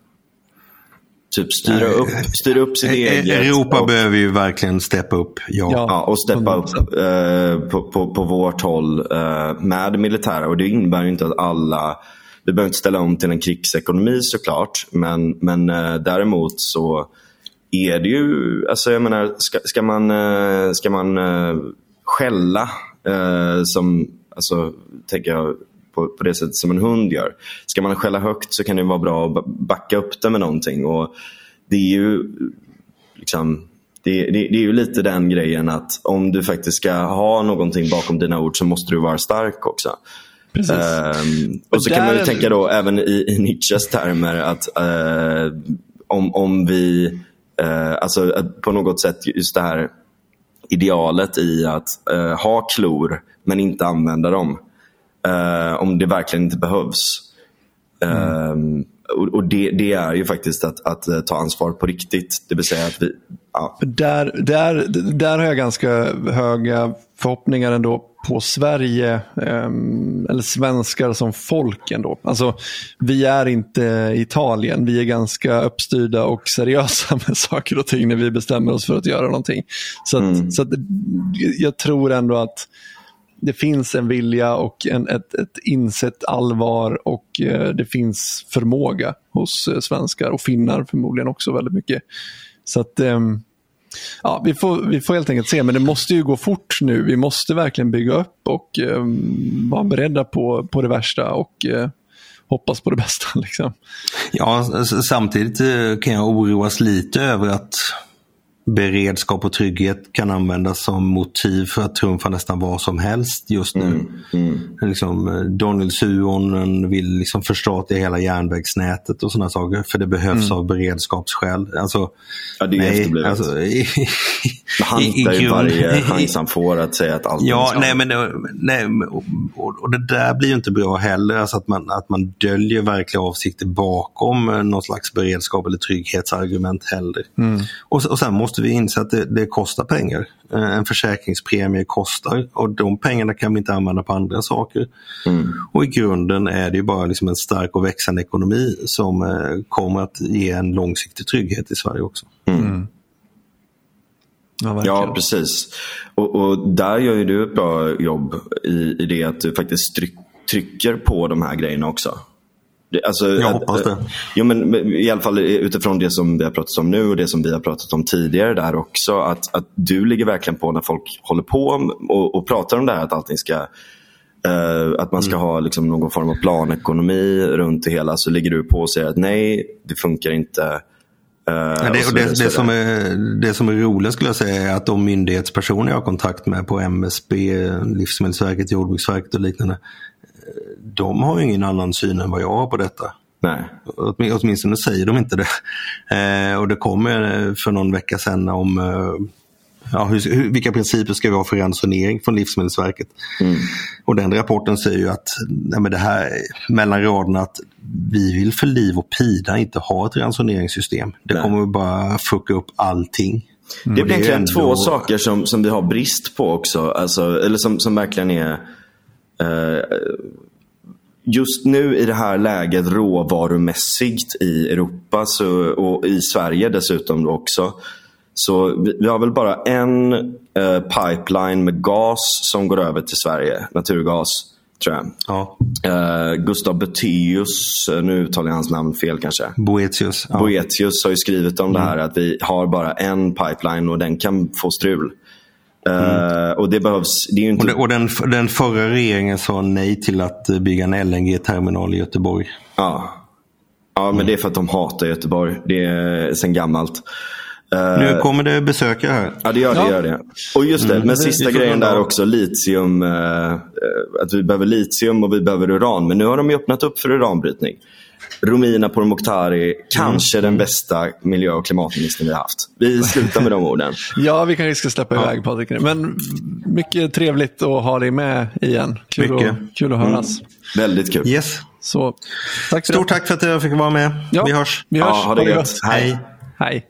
Typ styra upp, styra upp sitt E- eget. Europa och- behöver ju verkligen steppa upp. Ja. Ja. Och steppa upp 100%. eh, på, på, på vårt håll eh, med det militära. Och det innebär ju inte att alla... Vi behöver inte ställa om till en krigsekonomi såklart. Men, men eh, däremot så är det ju... Alltså jag menar, ska, ska man, eh, ska man eh, skälla eh, som... Alltså, tänker jag på, på det sättet som en hund gör. Ska man skälla högt så kan det vara bra att ba- backa upp det med någonting. Och det är ju liksom, det, det, det är ju lite den grejen att om du faktiskt ska ha någonting bakom dina ord så måste du vara stark också. Ehm, och så kan man ju där- tänka då även i, i Nietzsches termer att eh, om, om vi, eh, alltså på något sätt just det här idealet i att eh, ha klor men inte använda dem. Eh, om det verkligen inte behövs. Ehm, och och det, det är ju faktiskt att, att eh, ta ansvar på riktigt. Det vill säga att vi... Ja, Där, där, där har jag ganska höga förhoppningar ändå på Sverige, ehm, eller svenskar som folk ändå. Alltså, vi är inte Italien, vi är ganska uppstyrda och seriösa med saker och ting när vi bestämmer oss för att göra någonting. Så, att, så att, jag tror ändå att det finns en vilja och en, ett, ett insett allvar och eh, det finns förmåga hos eh, svenskar och finnar förmodligen också väldigt mycket. Så att ehm, ja, vi, får, vi får helt enkelt se, men det måste ju gå fort nu. Vi måste verkligen bygga upp och ehm, vara beredda på, på det värsta och eh, hoppas på det bästa. Liksom. Ja, samtidigt kan jag oroas lite över att beredskap och trygghet kan användas som motiv för att trumfa nästan vad som helst just nu. Liksom, eh, Daniel Suhonen vill liksom förstatliga hela järnvägsnätet och sådana saker för det behövs av beredskapsskäl. Alltså, Ja, det är nej, alltså, i, han hittar ju varje chans han får att säga att allt Ja, ska- nej men, eh, nej, och, och, det där blir ju inte bra heller. Alltså att, man, att man döljer verkliga avsikter bakom eh, någon slags beredskap eller trygghetsargument heller. Och, och sen måste vi inse att det, det kostar pengar. Eh, En försäkringspremie kostar och de pengarna kan vi inte använda på andra saker. Och i grunden är det ju bara liksom en stark och växande ekonomi som eh, kommer att ge en långsiktig trygghet i Sverige också. Ja, verkligen. Ja, precis. Och, och där gör ju du ett bra jobb i, i det att du faktiskt tryck, trycker på de här grejerna också. Alltså, Jag att- hoppas det. Jo, men i alla fall utifrån det som vi har pratat om nu och det som vi har pratat om tidigare där också. Att, att du ligger verkligen på när folk håller på och, och pratar om det här att allting ska eh, att man ska ha liksom någon form av planekonomi runt det hela. Så ligger du på och säger att nej, det funkar inte. Eh, Ja, det, och det, det, som är, det som är roligt skulle jag säga är att de myndighetspersoner jag har kontakt med på MSB, Livsmedelsverket, Jordbruksverket och liknande. De har ju ingen annan syn än vad jag har på detta. Nej. Åtmin- Åtminstone säger de inte det. Eh, och det kom eh, för någon vecka sedan om eh, ja, hur, hur, vilka principer ska vi ha för ransonering från Livsmedelsverket. Och den rapporten säger ju att nej, men det här mellan raderna att vi vill för liv och pina inte ha ett ransoneringssystem. Det Nej. kommer bara fucka upp allting. Och det är egentligen ändå- två saker som, som vi har brist på också. Alltså, eller som, som verkligen är... Eh, just nu i det här läget råvarumässigt i Europa så, och i Sverige dessutom också. Så vi, vi har väl bara en eh, pipeline med gas som går över till Sverige. Naturgas, tror jag. Ja, Eh, Gustav Beteus, eh, nu uttalar jag hans namn fel kanske. Boetius. Ja. Boetius har ju skrivit om det här att vi har bara en pipeline och den kan få strul. Eh, och det behövs, det är ju inte... Och, det, och den, den förra regeringen sa nej till att eh, bygga en LNG-terminal i Göteborg. Ja. ja, men det är för att de hatar Göteborg. Det är sen gammalt. Eh, Nu kommer det besökare här. Ja, det gör det. Ja. Gör det. Och just det, men sista grejen där också, litium. eh, eh, att vi behöver litium och vi behöver uran. Men nu har de ju öppnat upp för uranbrytning. Romina Pourmokhtari, kanske den bästa miljö och klimatministern vi har haft. Vi slutar med de orden. Ja, vi kanske ska släppa iväg Patrik. Men mycket trevligt att ha dig med igen. Kul, Mycket. att, kul att höras. Väldigt kul. Yes. Så, tack Stort det. tack för att jag fick vara med. Ja, Vi hörs. Vi hörs. Ja, ha det gött. Hej. Hej.